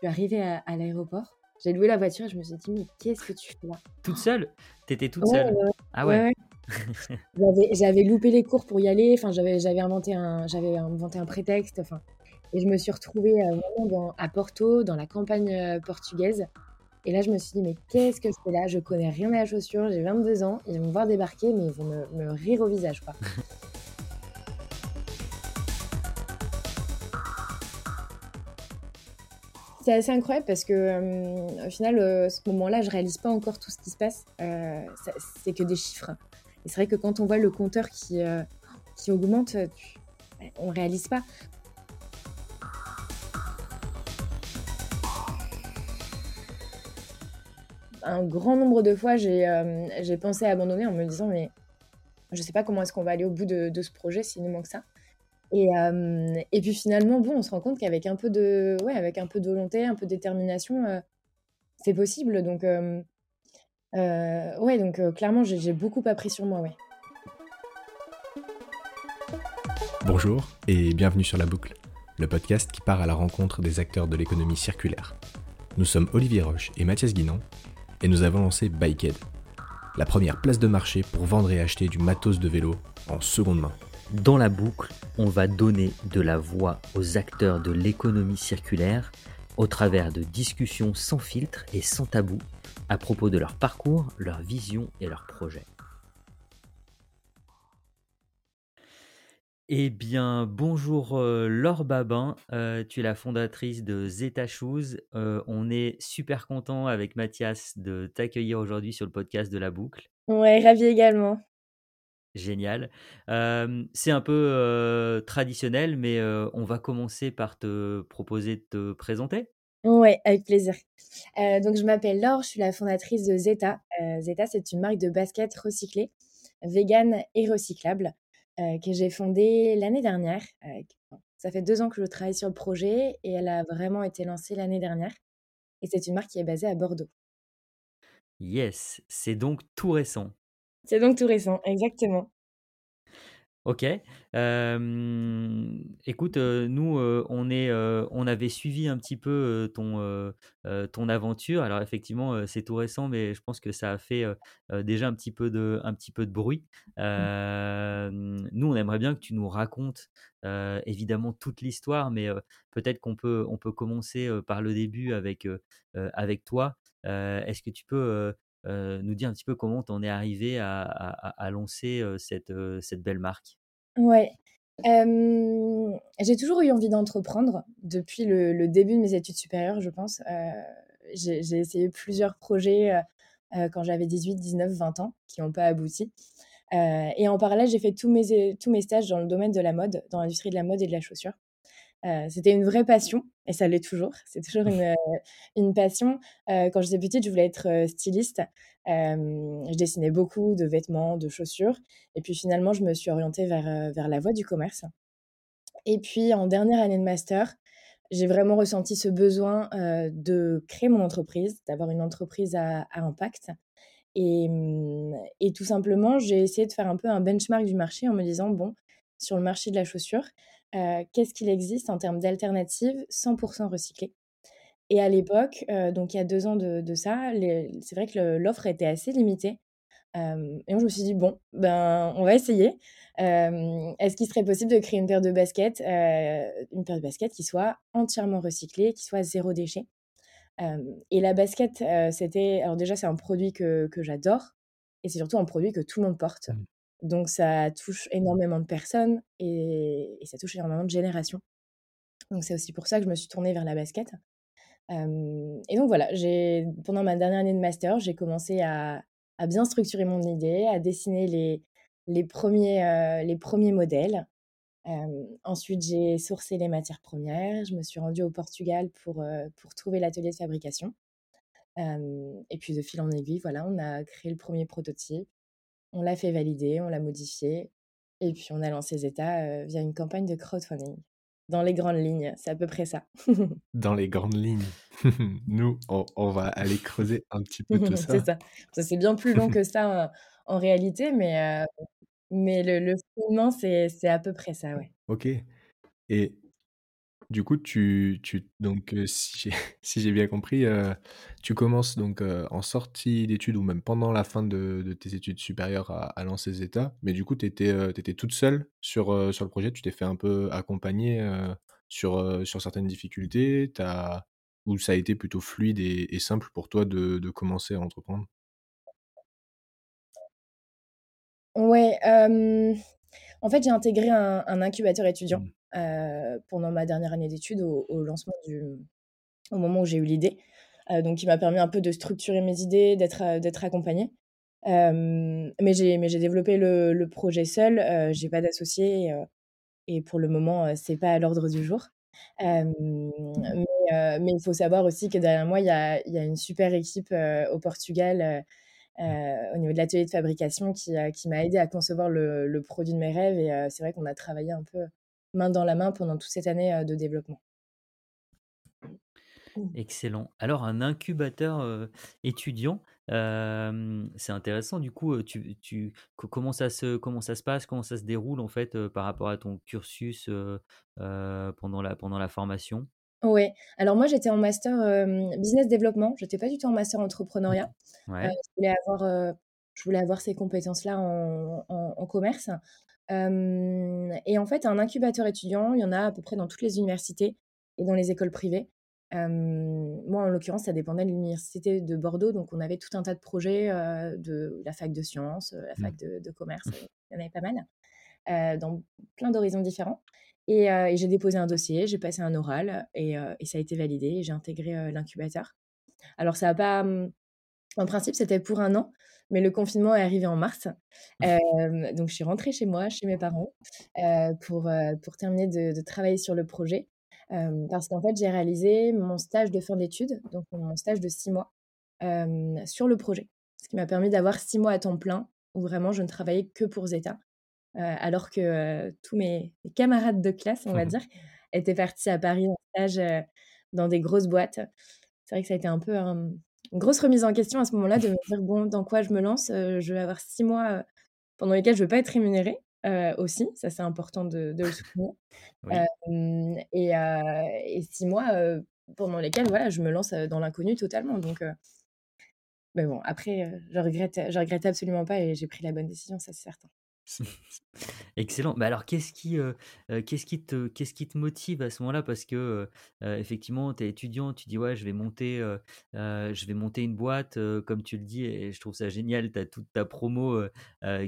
suis arrivée à, à l'aéroport. J'ai loué la voiture et je me suis dit, mais qu'est-ce que tu fais là? Toute seule? T'étais toute Ouais, seule? Ah ouais, ouais. J'avais, j'avais loupé les cours pour y aller. Enfin, j'avais, j'avais inventé un, j'avais inventé un prétexte. Enfin, et je me suis retrouvée euh, vraiment dans- à Porto, dans la campagne euh, portugaise. Et là, je me suis dit, mais qu'est-ce que je fais là? Je connais rien à la chaussure, j'ai 22 ans. Ils vont me voir débarquer, mais ils vont me, me rire au visage, quoi. C'est assez incroyable parce que, euh, au final, euh, ce moment-là, je réalise pas encore tout ce qui se passe. Euh, c'est que des chiffres. Et c'est vrai que quand on voit le compteur qui, qui augmente, tu- on réalise pas. Un grand nombre de fois, j'ai j'ai pensé à abandonner en me disant, mais je sais pas comment est-ce qu'on va aller au bout de, de ce projet s'il nous manque ça. Et, euh, et puis finalement, bon, on se rend compte qu'avec un peu de, ouais, avec un peu de volonté, un peu de détermination, euh, c'est possible. Donc, euh, ouais, donc clairement, j'ai j'ai beaucoup appris sur moi, ouais. Bonjour et bienvenue sur La Boucle, le podcast qui part à la rencontre des acteurs de l'économie circulaire. Nous sommes Olivier Roche et Mathias Guinan et nous avons lancé Bikehead, la première place de marché pour vendre et acheter du matos de vélo en seconde main. Dans la boucle, on va donner de la voix aux acteurs de l'économie circulaire au travers de discussions sans filtre et sans tabou à propos de leur parcours, leur vision et leurs projets. Eh bien, bonjour euh, Laure Babin, Euh, tu es la fondatrice de Zeta Shoes. Euh, on est super content avec Mathias de t'accueillir aujourd'hui sur le podcast de la boucle. Ouais, ravi également. Génial. Euh, c'est un peu euh, traditionnel, mais euh, on va commencer par te proposer de te présenter. Ouais, avec plaisir. Donc, je m'appelle Laure, je suis la fondatrice de Zeta. Zeta, c'est une marque de basket recyclée, vegan et recyclable, que j'ai fondée l'année dernière. Euh, ça fait deux ans que je travaille sur le projet et elle a vraiment été lancée l'année dernière. Et c'est une marque qui est basée à Bordeaux. Yes, c'est donc tout récent. C'est donc tout récent, exactement. Ok. Euh, écoute, euh, nous, euh, on est, on avait suivi un petit peu ton, ton aventure. Alors effectivement, c'est tout récent, mais je pense que ça a fait déjà un petit peu de, un petit peu de bruit. Euh, nous, on aimerait bien que tu nous racontes évidemment toute l'histoire, mais peut-être qu'on peut, on peut commencer par le début avec, avec toi. Est-ce que tu peux nous dire un petit peu comment t'en es arrivé à, lancer euh, cette, euh, cette belle marque Ouais. Euh, j'ai toujours eu envie d'entreprendre depuis le, début de mes études supérieures, je pense. Euh, j'ai essayé plusieurs projets euh, euh, quand j'avais 18, 19, 20 ans qui n'ont pas abouti. Euh, et en parallèle, j'ai fait tous mes, tous mes stages dans le domaine de la mode, dans l'industrie de la mode et de la chaussure. Euh, c'était une vraie passion, et ça l'est toujours. C'est toujours une, euh, une passion. Euh, quand j'étais petite, je voulais être styliste. Je dessinais beaucoup de vêtements, de chaussures. Et puis finalement, je me suis orientée vers, vers la voie du commerce. Et puis en dernière année de master, j'ai vraiment ressenti ce besoin de créer mon entreprise, d'avoir une entreprise à, à impact. Et, hum, et tout simplement, j'ai essayé de faire un peu un benchmark du marché en me disant, bon, sur le marché de la chaussure, qu'est-ce qu'il existe en termes d'alternatives 100% recyclées? Et à l'époque, donc il y a deux ans de, ça, c'est vrai que l'offre était assez limitée. Et moi, je me suis dit, bon, ben, on va essayer. Est-ce qu'il serait possible de créer une paire de baskets, une paire de baskets qui soit entièrement recyclée, qui soit zéro déchet? Et la basket, c'était. Alors, déjà, c'est un produit que, que j'adore. Et c'est surtout un produit que tout le monde porte. Donc, ça touche énormément de personnes et, ça touche énormément de générations. Donc, c'est aussi pour ça que je me suis tournée vers la basket. Et donc, voilà, pendant ma dernière année de master, j'ai commencé à, bien structurer mon idée, à dessiner les, euh, premiers modèles. Ensuite, j'ai sourcé les matières premières. Je me suis rendue au Portugal pour, euh, pour trouver l'atelier de fabrication. Et puis, de fil en aiguille, voilà, on a créé le premier prototype. On l'a fait valider, on l'a modifié. Et puis, on a lancé Zeta via une campagne de crowdfunding. Dans les grandes lignes, c'est à peu près ça. Dans les grandes lignes, nous, on, on va aller creuser un petit peu tout ça. c'est ça. Ça, c'est bien plus long que ça en, en réalité, mais, euh, mais le, le fondement, c'est c'est à peu près ça, ouais. Ok. Et Du coup, tu tu donc heu, si j'ai si j'ai bien compris, heu, tu commences donc, heu, en sortie d'études ou même pendant la fin de de tes études supérieures à à lancer Zeta, mais du coup, tu étais, toute seule sur, le projet? Tu t'es fait un peu accompagner, sur, certaines difficultés? Ou ça a été plutôt fluide et et simple pour toi de de commencer à entreprendre? Ouais, hem, en fait, j'ai intégré un un incubateur étudiant, Mmh. Pendant ma dernière année d'études au au lancement du au moment où j'ai eu l'idée, heu, donc qui m'a permis un peu de structurer mes idées, d'être, d'être accompagnée. Mais j'ai mais j'ai développé le le projet seule, heu, j'ai pas d'associé, et pour le moment, c'est pas à l'ordre du jour. Hem, mais il faut savoir aussi que derrière moi, il y a y a une super équipe, au Portugal, au niveau de l'atelier de fabrication qui, qui m'a aidée à concevoir le le produit de mes rêves et c'est vrai qu'on a travaillé un peu main dans la main pendant toute cette année, de développement. Mmh. Excellent. Alors un incubateur, étudiant, c'est intéressant du coup, tu tu co comment ça se comment ça se passe? Comment ça se déroule en fait, par rapport à ton cursus, pendant la pendant la formation? Ouais, alors moi j'étais en master, business développement, j'étais pas du tout en master entrepreneuriat. Ouais. je voulais avoir, je voulais avoir ces compétences-là en en en commerce. Et en fait, un incubateur étudiant, il y en a à peu près dans toutes les universités et dans les écoles privées. Moi, en l'occurrence, ça dépendait de l'université de Bordeaux, donc on avait tout un tas de projets, heu, de la fac de sciences, heu, la Mmh. fac de de commerce, heu, il y en avait pas mal, dans plein d'horizons différents et j'ai déposé un dossier, j'ai passé un oral et et ça a été validé j'ai intégré, l'incubateur. Alors ça a pas, mmh en principe, c'était pour un an, mais le confinement est arrivé en mars. Hem, donc je suis rentrée chez moi, chez mes parents, pour, pour terminer de de travailler sur le projet. Parce qu'en fait, j'ai réalisé mon stage de fin d'études, donc mon stage de 6 mois, sur le projet. Ce qui m'a permis d'avoir 6 mois à temps plein, où vraiment je ne travaillais que pour Zeta. Alors que, tous mes camarades de classe, on va dire, étaient partis à Paris en stage, dans des grosses boîtes. C'est vrai que ça a été un peu, une grosse remise en question à ce moment-là de me dire: «Bon, dans quoi je me lance?» heu, je vais avoir 6 mois, heu, pendant lesquels je vais pas être rémunérée, heu, aussi, ça c'est important de de le souligner. Oui. Et et 6 mois, pendant lesquels, voilà, je me lance, dans l'inconnu totalement donc mais bon après, je regrette je regrette absolument pas et j'ai pris la bonne décision, ça c'est certain. Excellent. Bah, alors qu'est-ce qui, qu'est-ce qui te qu'est-ce qui te motive à ce moment-là? Parce que, effectivement, tu es étudiant, tu dis: «Ouais, je vais monter, je vais monter une boîte», comme tu le dis et je trouve ça génial. Tu as toute ta promo,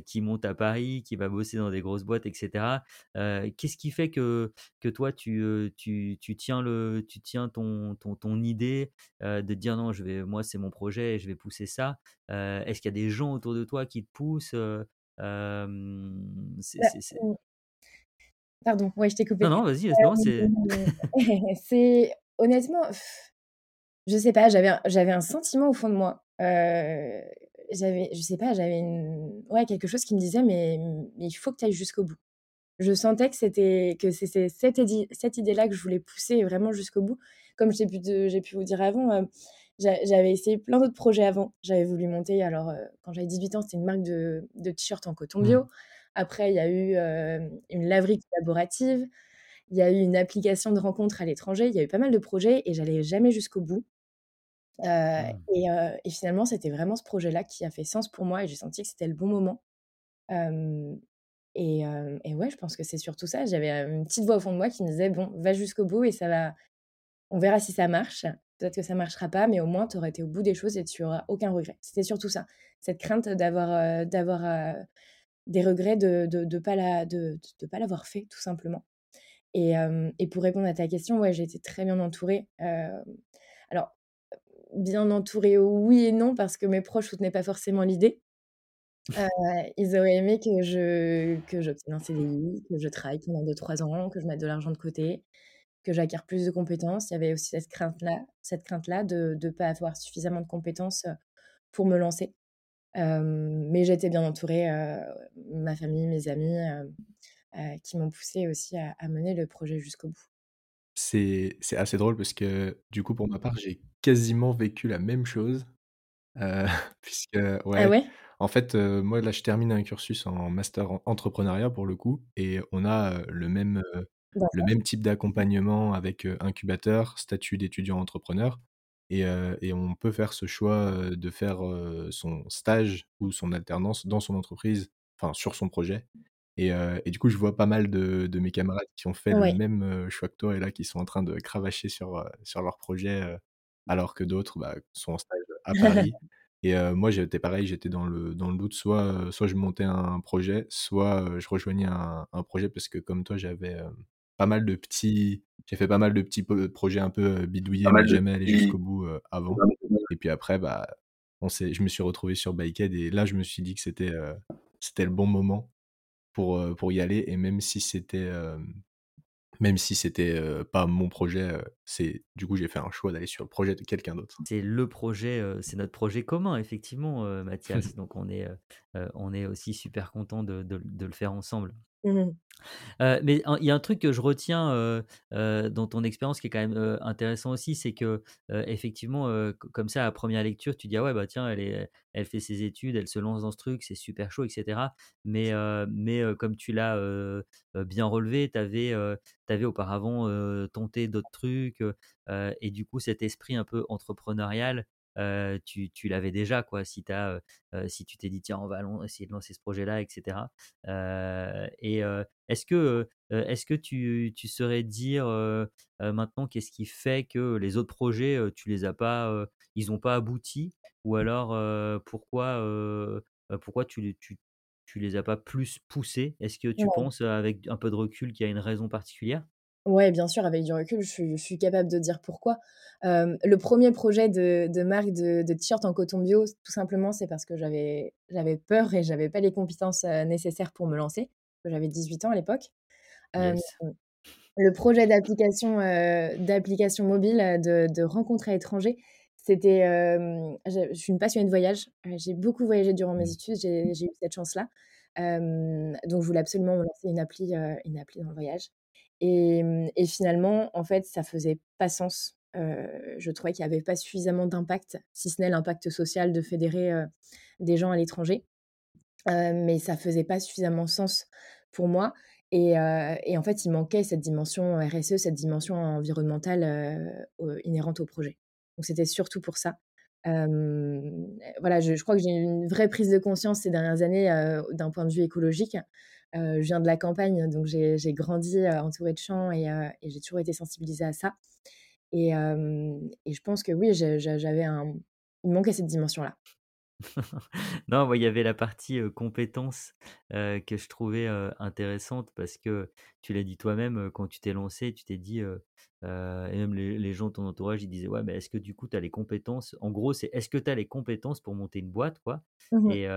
qui monte à Paris, qui va bosser dans des grosses boîtes et cetera. Heu, qu'est-ce qui fait que que toi tu, tu tu tiens le tu tiens ton ton ton idée, de te dire: «Non, je vais moi, c'est mon projet et je vais pousser ça»? Est-ce qu'il y a des gens autour de toi qui te poussent, c'est Bah, c'est c'est pardon, ouais, je t'ai non, coupée. non, vas-y, non, c'est honnêtement, je sais pas, j'avais un j'avais un sentiment au fond de moi. Heu, j'avais je sais pas, j'avais une ouais, quelque chose qui me disait: «Mais mais il faut que tu ailles jusqu'au bout». Je sentais que c'était que c'est c'est cette idi cette idée-là que je voulais pousser vraiment jusqu'au bout. Comme j'ai pu j'ai pu vous dire avant, j'avais essayé plein d'autres projets avant. J'avais voulu monter alors, heu, quand j'avais 18 ans, c'était une marque de de t-shirts en coton mmh. bio. Après, il y a eu, hem, une laverie collaborative. Il y a eu une application de rencontres à l'étranger. Il y a eu pas mal de projets et j'allais jamais jusqu'au bout. Heu mmh, et finalement, c'était vraiment ce projet-là qui a fait sens pour moi et j'ai senti que c'était le bon moment. Et et ouais, je pense que c'est surtout ça. J'avais, une petite voix au fond de moi qui me disait: «Bon, va jusqu'au bout et ça va on verra si ça marche. Peut-être que ça marchera pas, mais au moins tu auras été au bout des choses et tu auras aucun regret». C'était surtout ça, cette crainte d'avoir, d'avoir, heu, des regrets de de pas la de de pas l'avoir fait, tout simplement et hem et pour répondre à ta question, ouais, j'ai été très bien entourée. Alors Bien entourée, oui et non, parce que mes proches soutenaient pas forcément l'idée. Ils auraient aimé que je que j'obtienne un CDI, que je travaille pendant deux trois ans, que je mette de l'argent de côté, que j'acquière plus de compétences. Il y avait aussi cette crainte-là cette crainte-là de de pas avoir suffisamment de compétences, heu, pour me lancer. Mais j'étais bien entourée, heu, ma famille, mes amis, hem, heu, qui m'ont poussée aussi à à mener le projet jusqu'au bout. C'est c'est assez drôle parce que, du coup, pour ma part, j'ai quasiment vécu la même chose, puisque Ah ouais, en fait, moi, là, je termine un cursus en master en entrepreneuriat pour le coup et on a, le même, le même type d'accompagnement avec incubateur, statut d'étudiant entrepreneur. Et, et, on peut faire ce choix de faire son stage ou son alternance dans son entreprise, enfin sur son projet. Et, et, du coup, je vois pas mal de, de mes camarades qui ont fait le même choix que toi et là qui sont en train de cravacher sur, sur leur projet, alors que d'autres bah, sont en stage à Paris. Et moi, j'étais pareil, j'étais dans le, dans le doute, soit, soit je montais un projet, soit je rejoignais un, un, projet parce que comme toi, j'avais pas mal de petits, j'ai fait pas mal de petits projets un peu bidouillés, mais jamais aller jusqu'au bout avant. Et puis après, bah, on je me suis retrouvé sur Bikehead et là, je me suis dit que c'était c'était le bon moment pour, pour y aller. Et même si c'était même si c'était pas mon projet, c'est du coup j'ai fait un choix d'aller sur le projet de quelqu'un d'autre. C'est le projet, c'est notre projet commun effectivement, Mathias. Donc on est, on est aussi super content de, de, de le faire ensemble. Mmh mais il y a un truc que je retiens dans ton expérience qui est quand même intéressant aussi, c'est que effectivement, comme ça à première lecture, tu dis ah ouais bah tiens elle est, elle fait ses études, elle se lance dans ce truc, c'est super chaud, etc. Mais mais comme tu l'as bien relevé, tu avais, avais, auparavant tenté d'autres trucs et du coup cet esprit un peu entrepreneurial tu, tu l'avais déjà, quoi, si, as, si tu t'es dit, tiens, on va essayer de lancer ce projet-là, etc. et est-ce que, est-ce que tu, tu saurais dire maintenant qu'est-ce qui fait que les autres projets, tu les as pas, ils n'ont pas abouti? Ou alors, pourquoi, pourquoi tu, tu, tu les as pas plus poussés? Est-ce que tu penses, avec un peu de recul, qu'il y a une raison particulière? Ouais, bien sûr, avec du recul, je suis, je suis capable de dire pourquoi. le premier projet de, de marque de, de t-shirt en coton bio, tout simplement, c'est parce que j'avais, peur et j'avais pas les compétences nécessaires pour me lancer. J'avais 18 ans à l'époque. le projet d'application, d'application mobile de, de rencontres à l'étranger, c'était. je suis une passionnée de voyage. J'ai beaucoup voyagé durant mes mmh. études. J'ai, j'ai eu cette chance-là. donc, je voulais absolument me lancer une appli, une appli dans le voyage. Mmh, et, finalement, en fait, ça faisait pas sens. je trouvais qu'il n'y avait pas suffisamment d'impact, si ce n'est l'impact social de fédérer des gens à l'étranger. mais ça faisait pas suffisamment sens pour moi. Et, en fait, il manquait cette dimension RSE, cette dimension environnementale inhérente au projet. Donc c'était surtout pour ça. voilà, je, je, crois que j'ai eu une vraie prise de conscience ces dernières années d'un point de vue écologique. Euh, je viens de la campagne, donc j'ai grandi euh, entourée de champs et, euh, et j'ai toujours été sensibilisée à ça. Et, et je pense que oui, j'avais un... Il manquait cette dimension-là. non, il y avait la partie compétences que je trouvais intéressante parce que tu l'as dit toi-même, quand tu t'es lancé, tu t'es dit, et même les, gens de ton entourage, ils disaient, ouais, mais est-ce que du coup, tu as les compétences? En gros, c'est est-ce que tu as les compétences pour monter une boîte, quoi? Mmh et,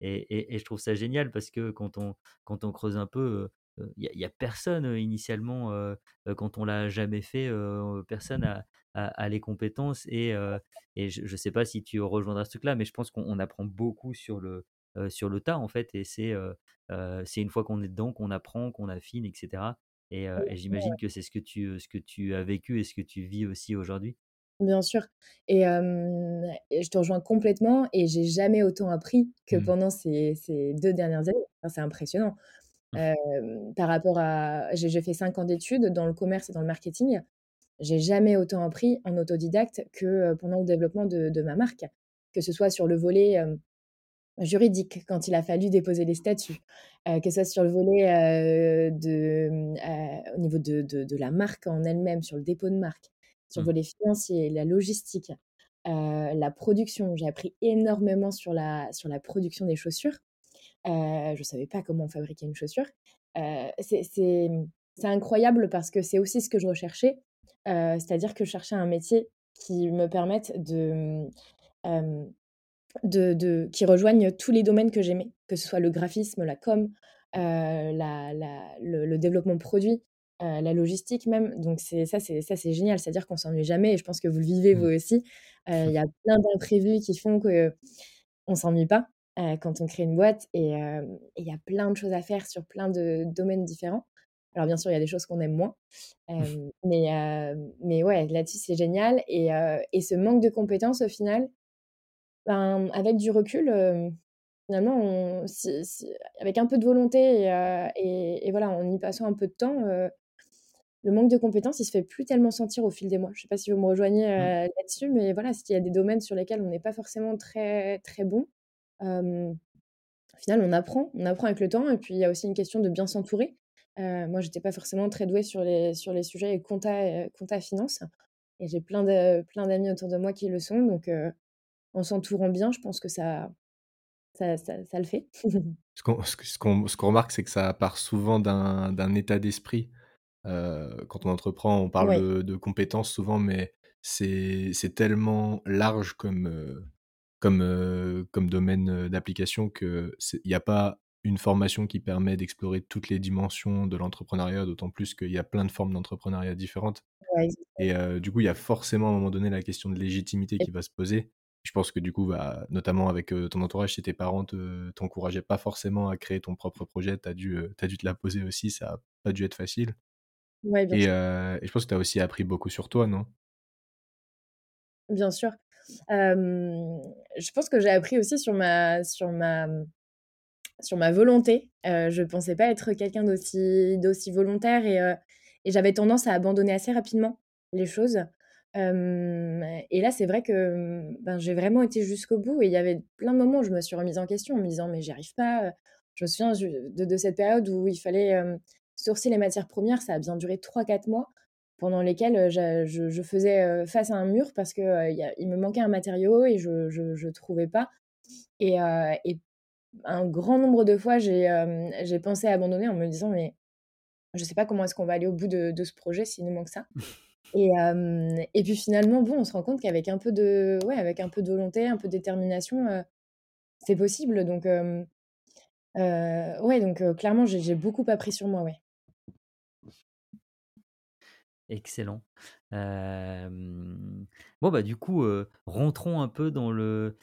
et, je trouve ça génial parce que quand on, quand on creuse un peu, il n'y a, personne initialement, quand on l'a jamais fait, personne a, les compétences. Et, et je ne sais pas si tu rejoindras ce truc-là, mais je pense qu'on apprend beaucoup sur le, sur le tas, en fait. Et c'est c'est une fois qu'on est dedans qu'on apprend, qu'on affine, etc. Et, et j'imagine que c'est ce, que tu, ce que tu as vécu et ce que tu vis aussi aujourd'hui. Bien sûr et je te rejoins complètement et j'ai jamais autant appris que mmh. pendant ces ces 2 dernières années. c'est impressionnant. Mmh. par rapport à j'ai fait 5 ans d'études dans le commerce et dans le marketing. J'ai jamais autant appris en autodidacte que, pendant le développement de de ma marque. Que ce soit sur le volet, juridique, quand il a fallu déposer les statuts, que ce soit sur le volet, de, mmh, au niveau de de de la marque en elle-même, sur le dépôt de marque sur le mmh. volet financier, la logistique, la production. J'ai appris énormément sur la, sur la production des chaussures. je ne savais pas comment fabriquer une chaussure. c'est incroyable parce que c'est aussi ce que je recherchais. C'est-à-dire que je cherchais un métier qui me permette de, de, de, qui rejoigne tous les domaines que j'aimais, que ce soit le graphisme, la com, la, la, le, le, développement produit, la logistique même. Donc c'est ça, c'est ça, c'est génial. C'est-à-dire qu'on s'ennuie jamais. Et je pense que vous le vivez mmh. vous aussi. Il y a plein d'imprévus qui font que on s'ennuie pas quand on crée une boîte. Et il y a plein de choses à faire sur plein de domaines différents. Alors bien sûr, il y a des choses qu'on aime moins, mais mais ouais, là-dessus c'est génial. Et, et ce manque de compétences au final, ben, avec du recul, finalement, on, avec un peu de volonté et, et, et, voilà, en y passant un peu de temps, le manque de compétences, il se fait plus tellement sentir au fil des mois. Je sais pas si vous me rejoignez, Mmh. là-dessus, mais voilà, s'il y a des domaines sur lesquels on n'est pas forcément très très bon, hem, au final, on apprend, on apprend avec le temps et puis il y a aussi une question de bien s'entourer. Heu, moi, j'étais pas forcément très douée sur les sur les sujets compta, heu, compta finance et j'ai plein de plein d'amis autour de moi qui le sont donc en s'entourant bien, je pense que ça ça ça ça le fait. Ce qu'on ce que ce qu'on ce qu'on remarque, c'est que ça part souvent d'un d'un état d'esprit. Heu, quand on entreprend, on parle Ouais. de de compétences souvent, mais c'est tellement large comme, heu, comme domaine, d'application que c'est il y a pas une formation qui permet d'explorer toutes les dimensions de l'entrepreneuriat, d'autant plus qu'il y a plein de formes d'entrepreneuriat différentes Ouais, et du coup, il y a forcément à un moment donné la question de légitimité qui va se poser. Je pense que du coup, bah, notamment avec, ton entourage, si tes parents te t'encourageaient pas forcément à créer ton propre projet, tu as dû, as dû te la poser aussi, ça a pas dû être facile ouais, bien et sûr, heu et je pense que tu as aussi appris beaucoup sur toi, non? bien sûr. Je pense que j'ai appris aussi sur ma sur ma, mmh, sur ma volonté. Heu, je pensais pas être quelqu'un d'aussi d'aussi volontaire et et j'avais tendance à abandonner assez rapidement les choses. Et là, c'est vrai que, mmh, ben, j'ai vraiment été jusqu'au bout et il y avait plein de moments où je me suis remise en question en me disant: «Mais j'y arrive pas». Je me souviens de de cette période où il fallait, sourcer les matières premières. Ça a bien duré trois quatre mois pendant lesquels, je je je faisais, face à un mur parce que, il y a il me manquait un matériau et je je je trouvais pas et et un grand nombre de fois, j'ai, pensé à abandonner en me disant: «Mais je sais pas comment est-ce qu'on va aller au bout de de ce projet s'il nous manque ça» et et puis finalement, bon, on se rend compte qu'avec un peu de ouais, avec un peu de volonté, un peu de détermination, c'est possible donc ouais, donc clairement, j'ai j'ai beaucoup appris sur moi, ouais. Excellent. Bon, bah, du coup, rentrons un peu dans le,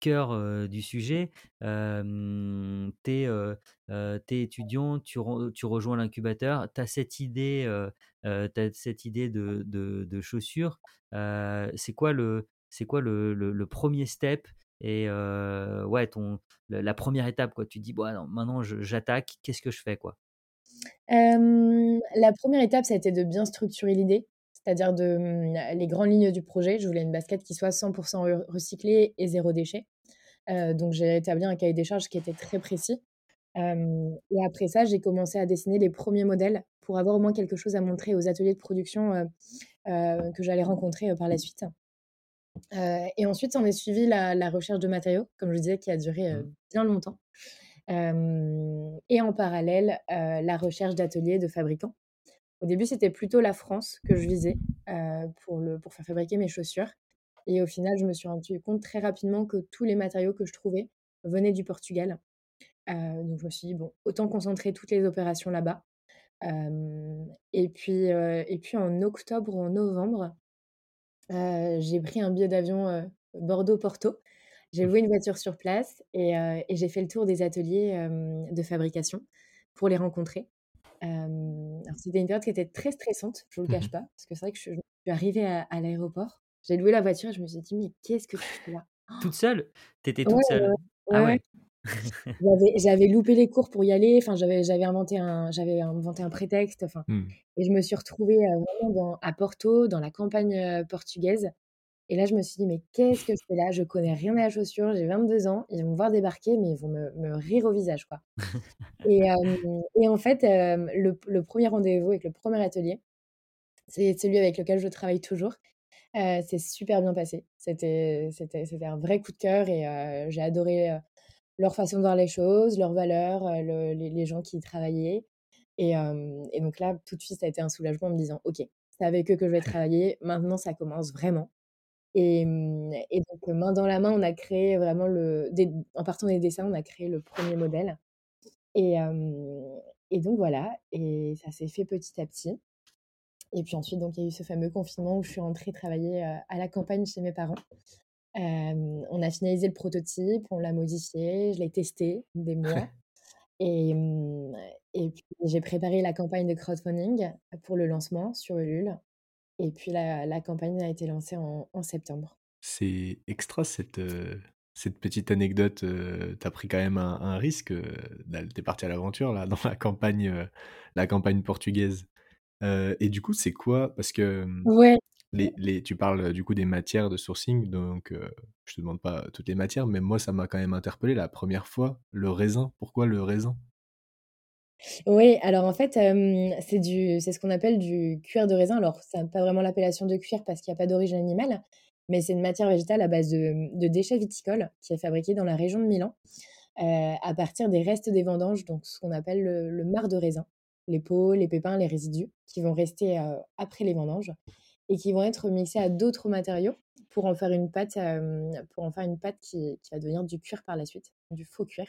cœur, du sujet. Hem, tu es, heu heu, tu es étudiant, tu rejoins l'incubateur, tu as cette idée, heu heu, tu as cette idée de de chaussures. C'est quoi le quoi le 1 step et ouais, ton la 1 étape, quoi? Tu dis: «Bon, alors maintenant j'attaque, qu'est-ce que je fais, quoi?» La première étape, ça a été de bien structurer l'idée, c'est-à-dire de, mmh, les grandes lignes du projet. Je voulais une basket qui soit 100 re recyclée et zéro déchet. Donc j'ai établi un cahier des charges qui était très précis. Et après ça, j'ai commencé à dessiner les premiers modèles pour avoir au moins quelque chose à montrer aux ateliers de production, que j'allais rencontrer, par la suite. Et ensuite s'en est suivi la la recherche de matériaux, comme je disais, qui a duré, Mmh. bien longtemps. Et en parallèle, la recherche d'ateliers de fabricants. Au début, c'était plutôt la France que je visais, pour le pour faire fabriquer mes chaussures et au final, je me suis rendu compte très rapidement que tous les matériaux que je trouvais venaient du Portugal. Donc je me suis dit: «Bon, autant concentrer toutes les opérations là-bas». Et puis, et puis en octobre ou en novembre, j'ai pris un billet d'avion, Bordeaux-Porto. J'ai loué une voiture sur place et et j'ai fait le tour des ateliers, de fabrication pour les rencontrer. C'était une période qui était très stressante, je vous le Mmh cache pas, parce que c'est vrai que je je suis arrivée à à l'aéroport, j'ai loué la voiture et je me suis dit: «Mais qu'est-ce que tu fais là?» Toute seule? Tu étais Ouais, toute ouais, seule? Ah ouais. J'avais loupé les cours pour y aller, enfin j'avais j'avais inventé un j'avais inventé un prétexte, enfin Mmh. et je me suis retrouvée, heu, vraiment dans à Porto, dans la campagne, portugaise et là je me suis dit: «Mais qu'est-ce que je fais là? Je connais rien à la chaussure, j'ai 22 ans, ils vont me voir débarquer, mais ils vont me me rire au visage, quoi» et et en fait, le le 1er rendez-vous avec le 1er atelier, c'est celui avec lequel je travaille toujours, s'est super bien passé. C'était un vrai coup de cœur et j'ai adoré, leur façon de voir les choses, leurs valeurs, le les les gens qui y travaillaient et et donc là, tout de suite, ça a été un soulagement en me disant: «OK, c'est avec eux que je vais travailler, maintenant ça commence vraiment» et mmh et donc main dans la main, on a créé vraiment le des en partant des dessins, on a créé le 1er modèle. Et donc voilà et ça s'est fait petit à petit. Et puis ensuite, donc il y a eu ce fameux confinement où je suis rentrée travailler, à la campagne chez mes parents. On a finalisé le prototype, on l'a modifié, je l'ai testé des mois. Et mmh et puis j'ai préparé la campagne de crowdfunding pour le lancement sur Ulule et puis la la campagne a été lancée en en septembre. C'est extra cette, cette petite anecdote, tu as pris quand même un, risque. tu es parti à l'aventure là, dans la campagne, la campagne portugaise. et du coup, c'est quoi? Parce que mmh, Ouais. les, les, tu parles du coup des matières de sourcing, donc je te demande pas toutes les matières, mais moi, ça m'a quand même interpellé la première fois. Le raisin, pourquoi le raisin? Oui, alors en fait, c'est ce qu'on appelle du cuir de raisin. Alors, ça n'a pas vraiment l'appellation de cuir parce qu'il n'y a pas d'origine animale, mais c'est une matière végétale à base de, déchets viticoles qui est fabriquée dans la région de Milan à partir des restes des vendanges, donc ce qu'on appelle le, marc de raisin, les peaux, les pépins, les résidus qui vont rester après les vendanges et qui vont être mixés à d'autres matériaux pour en faire une pâte, pour en faire une pâte qui, qui va devenir du cuir par la suite, du faux cuir.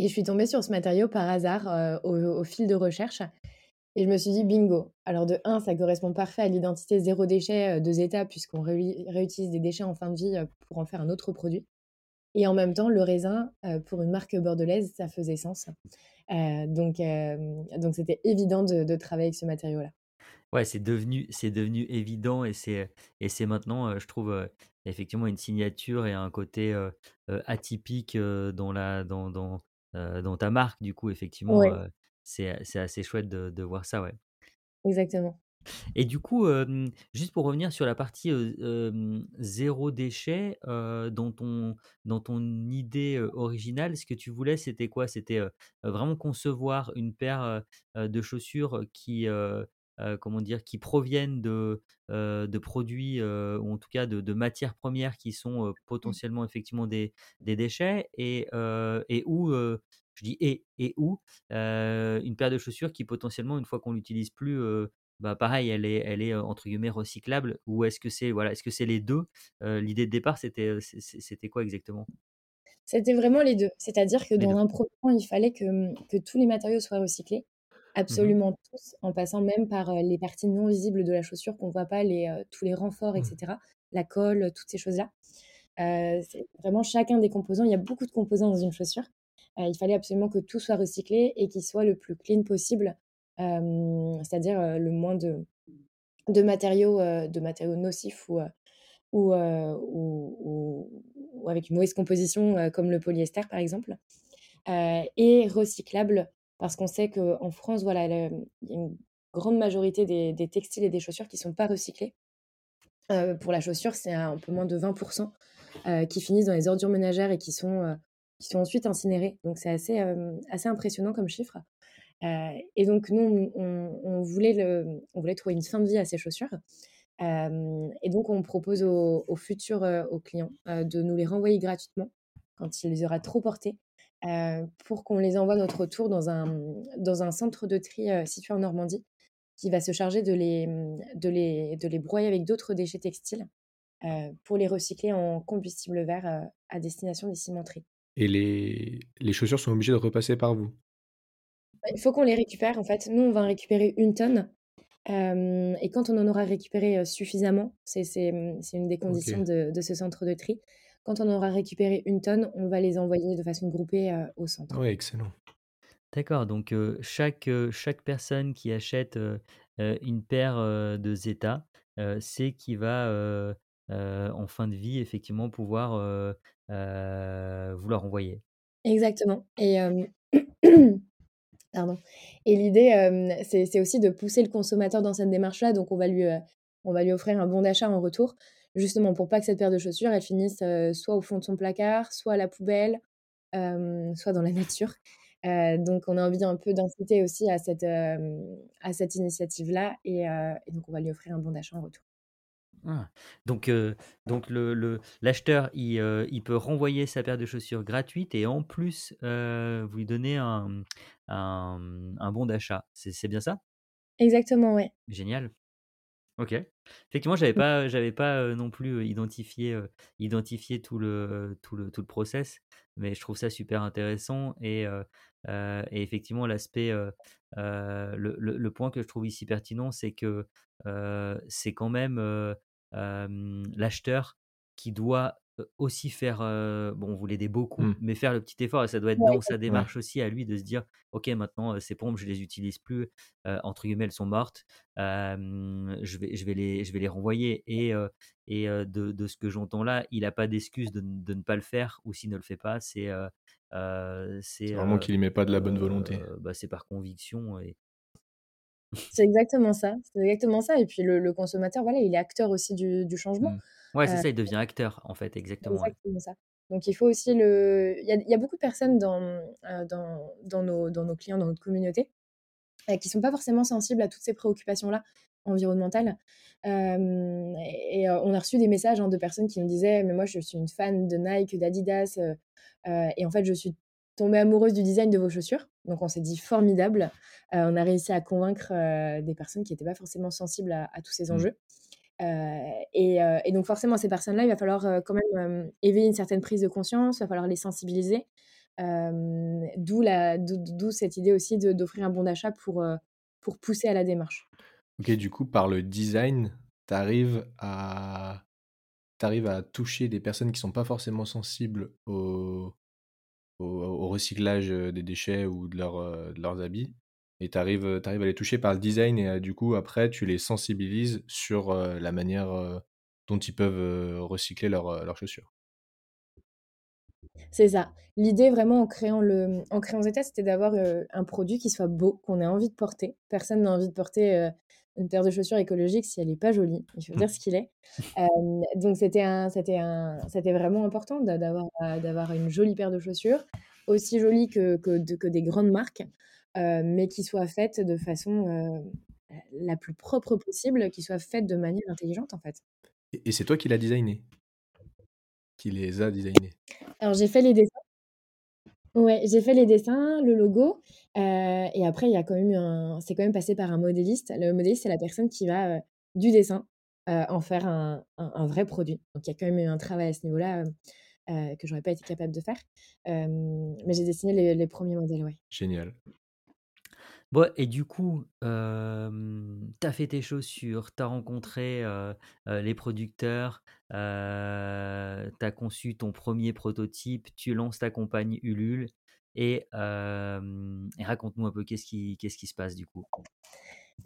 Et je suis tombée sur ce matériau par hasard euh, au, fil de recherche. Et je me suis dit, bingo. Alors de 1, ça correspond parfait à l'identité zéro déchet euh, de Zeta, puisqu'on réutilise des déchets en fin de vie euh, pour en faire un autre produit. Et en même temps, le raisin, pour une marque bordelaise, ça faisait sens. donc, donc c'était évident de, travailler avec ce matériau-là. Ouais, c'est devenu, c'est devenu évident et c'est, et c'est maintenant, je trouve, effectivement une signature et un côté atypique dans, la, dans, dans, dans ta marque. Du coup, effectivement, c'est, assez chouette de, voir ça, ouais. Exactement. Et du coup, juste pour revenir sur la partie zéro déchet, dans, ton, dans ton idée originale, ce que tu voulais, c'était quoi? C'était vraiment concevoir une paire de chaussures qui, comment dire, qui proviennent de, de produits ou en tout cas de, matières premières qui sont mmh. potentiellement effectivement des, des déchets et, et où je dis et et où une paire de chaussures qui potentiellement une fois qu'on l'utilise plus bah pareil elle est elle est entre guillemets recyclable ou est-ce que c'est voilà est-ce que c'est les deux? L'idée de départ c'était c'était quoi exactement? C'était vraiment les deux. C'est-à-dire que dans un premier temps il fallait que, que tous les matériaux soient recyclés Mmh Absolument tous, en passant même par, les parties non visibles de la chaussure qu'on voit pas, les, tous les renforts et mmh. la colle, toutes ces choses-là. c'est vraiment chacun des composants il y a beaucoup de composants dans une chaussure. il fallait absolument que tout soit recyclé et qu'il soit le plus clean possible, c'est-à-dire, le moins de de matériaux, de matériaux nocifs ou, ou, ou avec une mauvaise composition, comme le polyester par exemple, et recyclable parce qu'on sait qu'en France, voilà, il y a une grande majorité des, textiles et des chaussures qui ne sont pas recyclés. Pour la chaussure, c'est un peu moins de 20% euh, qui finissent dans les ordures ménagères et qui sont, qui sont ensuite incinérés. Donc c'est assez, assez impressionnant comme chiffre. et donc nous, on, voulait on voulait trouver une fin de vie à ces chaussures. et donc on propose aux, aux futurs aux clients de nous les renvoyer gratuitement quand il les aura trop portés euh, pour qu'on les envoie notre tour dans un, dans un centre de tri euh, situé en Normandie qui va se charger de les, de les, de les broyer avec d'autres déchets textiles euh, pour les recycler en combustible vert à destination des cimenteries. Et les, les chaussures sont obligées de repasser par vous? Il faut qu'on les récupère. En fait, nous, on va en récupérer une tonne. et quand on en aura récupéré suffisamment, c'est une des conditions de, de, ce centre de tri, quand on aura récupéré une tonne, on va les envoyer de façon groupée au centre. Oui, excellent. D'accord, donc chaque, chaque personne qui achète une paire de Zeta sait qu'il va en fin de vie effectivement pouvoir vous la renvoyer. Exactement. Et, Pardon. Et l'idée, c'est aussi de pousser le consommateur dans cette démarche-là. Donc, on va, lui, on va lui offrir un bon d'achat en retour justement pour pas que cette paire de chaussures, elle finisse soit au fond de son placard, soit à la poubelle, soit dans la nature. donc, on a envie un peu d'inciter aussi à cette, à cette initiative-là et, donc on va lui offrir un bon d'achat en retour. Ah. Donc, donc le, l'acheteur, il, il, peut renvoyer sa paire de chaussures gratuite et en plus, vous lui donnez un, un, un bon d'achat. C'est, bien ça? Exactement, ouais. Génial. OK. Effectivement, j'avais pas, j'avais pas non plus identifié, identifié tout le, tout le, tout le process, mais je trouve ça super intéressant et, et effectivement l'aspect, le, le, point que je trouve ici pertinent, c'est que c'est quand même l'acheteur qui doit aussi faire, bon, vous l'aidez beaucoup, Mmh. mais faire le petit effort et ça doit être Ouais, dans sa Ouais. démarche aussi à lui de se dire: «OK, maintenant, ces pompes, je les utilise plus, entre guillemets, elles sont mortes, je vais je vais les je vais les renvoyer» et et de de ce que j'entends là, il a pas d'excuse de de ne pas le faire ou s'il ne le fait pas, c'est, c'est, vraiment qu'il y met pas de la bonne volonté. bah, c'est par conviction et C'est exactement ça, c'est exactement ça et puis le le consommateur, voilà, il est acteur aussi du du changement. Mmh. Ouais, c'est Heu, ça, il devient acteur, en fait, exactement, ouais. exactement ça. Donc il faut aussi le il y a il y a beaucoup de personnes dans, mmh, dans dans nos dans nos clients, dans notre communauté, heu, qui sont pas forcément sensibles à toutes ces préoccupations-là environnementales. Et on a reçu des messages, hein, de personnes qui me disaient: «Mais moi, je suis une fan de Nike, d'Adidas, et en fait, je suis tombée amoureuse du design de vos chaussures». Donc on s'est dit: «Formidable». On a réussi à convaincre, des personnes qui étaient pas forcément sensibles à à tous ces Mmh. enjeux. Et heu et donc forcément, ces personnes-là, il va falloir, heu, quand même, éveiller une certaine prise de conscience, il va falloir les sensibiliser. D'où cette idée aussi d'offrir un bon d'achat pour, pousser à la démarche. OK, du coup, par le design, tu arrives à tu à toucher des personnes qui sont pas forcément sensibles au recyclage, des déchets ou de leurs habits et tu arrives, à les toucher par le design et heu, du coup, après, tu les sensibilises sur, heu, la manière, heu, dont ils peuvent, recycler leurs, heu, leurs chaussures. C'est ça. L'idée vraiment en créant le en créant Zeta, c'était d'avoir, un produit qui soit beau, qu'on ait envie de porter. Personne n'a envie de porter, une paire de chaussures écologiques si elle est pas jolie, il faut dire ce qu'il est. Donc c'était un c'était un c'était vraiment important d'a d'avoir, d'avoir une jolie paire de chaussures, aussi jolie que que que des grandes marques, heu, mais qui soit faite de façon, heu, la plus propre possible, qui soit faite de manière intelligente, en fait. Et et c'est toi qui l'as designé? Qui les a designés? Alors j'ai fait les dessins Ouais, j'ai fait les dessins, le logo, heu et après il y a quand même un c'est quand même passé par un modéliste. Le modéliste, c'est la personne qui va, du dessin, en faire un un un vrai produit. Donc il y a quand même eu un travail à ce niveau-là, heu, que j'aurais pas été capable de faire. Mais j'ai dessiné les les 1 modèles, ouais. Génial. Bon et du coup, hem, tu as fait tes chaussures, tu as rencontré, les producteurs, heu, tu as conçu ton premier prototype, tu lances ta compagnie Ulule et raconte-nous un peu qu'est-ce qui se passe du coup?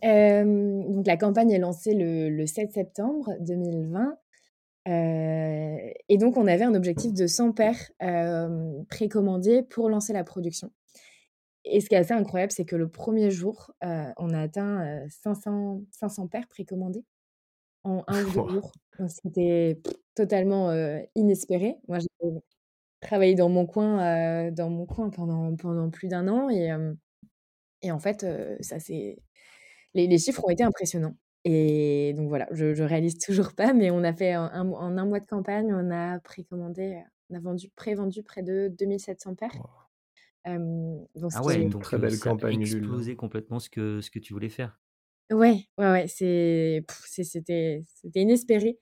Donc la campagne est lancée le le 7 septembre 2020, heu et donc on avait un objectif de 100 paires, précommandées pour lancer la production. Et ce qui est assez incroyable, c'est que le premier jour, heu, on a atteint, heu, 500- 500 paires précommandées en un ou 2 Wouah! jours. C'était totalement, heu, inespéré. Moi, j'ai travaillé dans mon coin, dans mon coin pendant pendant plus d'un an et et en fait, ça s'est les les chiffres ont été impressionnants et donc voilà, je je réalise toujours pas, mais on a fait en un mois en 1 mois de campagne, on a précommandé, on a vendu prévendu près de 2 700 paires. Donc Ah ouais, donc très belle ça campagne là. explosé complètement ce que ce que tu voulais faire. Ouais, ouais, ouais, c'est c'était c'était inespéré.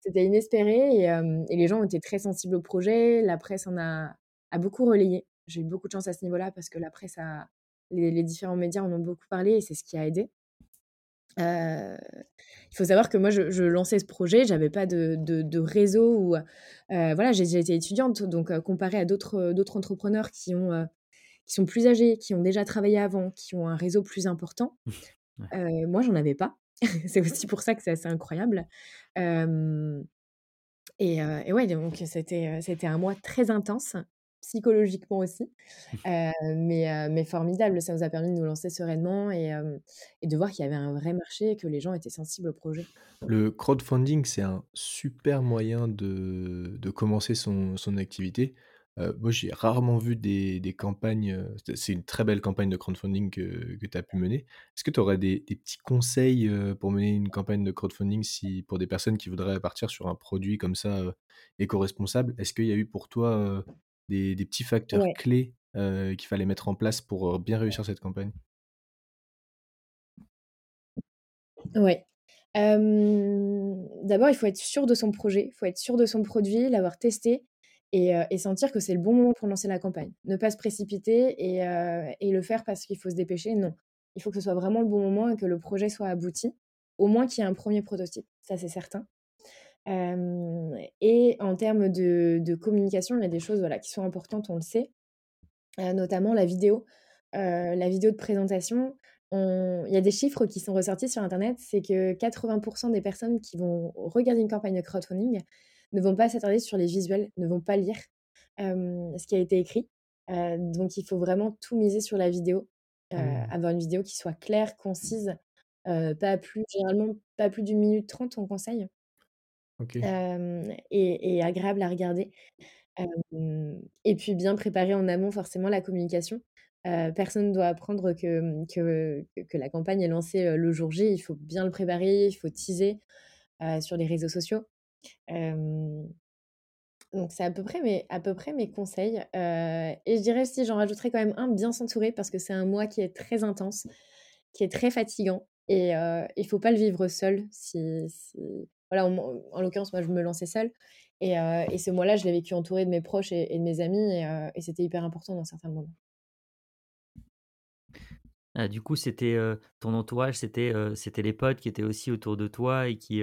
C'était inespéré et et les gens ont été très sensibles au projet. La presse en a a beaucoup relayé. J'ai eu beaucoup de chance à ce niveau-là parce que la presse a les les différents médias en ont beaucoup parlé et c'est ce qui a aidé. Il faut savoir que moi je je lançais ce projet, j'avais pas de de de réseau ou voilà, j'ai été étudiante donc comparé à d'autres, d'autres entrepreneurs qui ont, qui sont plus âgés, qui ont déjà travaillé avant, qui ont un réseau plus important, Ouais. heu, moi j'en avais pas. C'est aussi pour ça que c'est assez incroyable. Et et ouais, donc c'était, c'était un mois très intense, psychologiquement aussi, heu, mais heu, mais formidable. Ça nous a permis de nous lancer sereinement et et de voir qu'il y avait un vrai marché et que les gens étaient sensibles au projet. Le crowdfunding, c'est un super moyen de de commencer son son activité. Heu, moi, j'ai rarement vu des des campagnes, heu, c'est c'est une très belle campagne de crowdfunding que que tu as pu mener. Est-ce que tu aurais des des petits conseils, heu, pour mener une campagne de crowdfunding si pour des personnes qui voudraient partir sur un produit comme ça, heu, éco-responsable? Est-ce qu'il y a eu pour toi, heu, des des petits facteurs Ouais, clés, heu, qu'il fallait mettre en place pour, heu, bien réussir cette campagne? ouais. Hem, d'abord, il faut être sûr de son projet, il faut être sûr de son produit, l'avoir testé et heu et sentir que c'est le bon moment pour lancer la campagne. Ne pas se précipiter et heu et le faire parce qu'il faut se dépêcher, non. Il faut que ce soit vraiment le bon moment et que le projet soit abouti, au moins qu'il y ait un premier prototype, ça c'est certain. et en termes de, communication, il y a des choses voilà, qui sont importantes, on le sait, notamment la vidéo. la vidéo de présentation, il y a des chiffres qui sont ressortis sur Internet, c'est que 80% des personnes qui vont regarder une campagne de crowdfunding ne vont pas s'attarder sur les visuels, ne vont pas lire ce qui a été écrit. donc il faut vraiment tout miser sur la vidéo, mmh. avoir une vidéo qui soit claire, concise, pas plus, généralement pas plus d'une minute trente, on conseille. et, agréable à regarder. et puis bien préparer en amont forcément la communication. personne ne doit apprendre que, que, que, la campagne est lancée le jour J. Il faut bien le préparer, il faut teaser sur les réseaux sociaux. Donc c'est à peu près mes, à peu près mes conseils. et je dirais aussi, j'en rajouterais quand même un, bien s'entourer parce que c'est un mois qui est très intense, qui est très fatigant. Et il ne faut pas le vivre seul. Si, Voilà, en, l'occurrence, moi, je me lançais seule. Et, et ce mois-là, je l'ai vécu entouré de mes proches et, de mes amis. Et, c'était hyper important dans certains moments. Ah, du coup, c'était ton entourage, c'était c'était les potes qui étaient aussi autour de toi et qui,